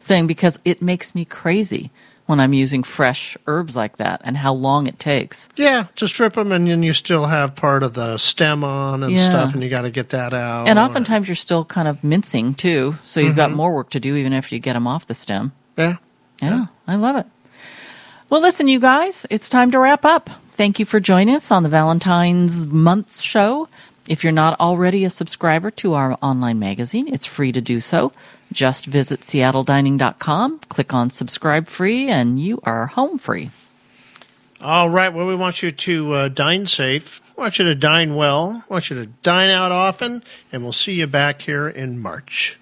thing because it makes me crazy when I'm using fresh herbs like that and how long it takes. Yeah, to strip them, and then you still have part of the stem on and Yeah. stuff, and you got to get that out. And oftentimes you're still kind of mincing too, so you've got Mhm. more work to do even after you get them off the stem. Yeah. Yeah, I love it. Well, listen, you guys, it's time to wrap up. Thank you for joining us on the Valentine's Month show. If you're not already a subscriber to our online magazine, it's free to do so. Just visit seattledining.com, click on subscribe free, and you are home free. All right. Well, we want you to uh, dine safe. We want you to dine well. We want you to dine out often, and we'll see you back here in March.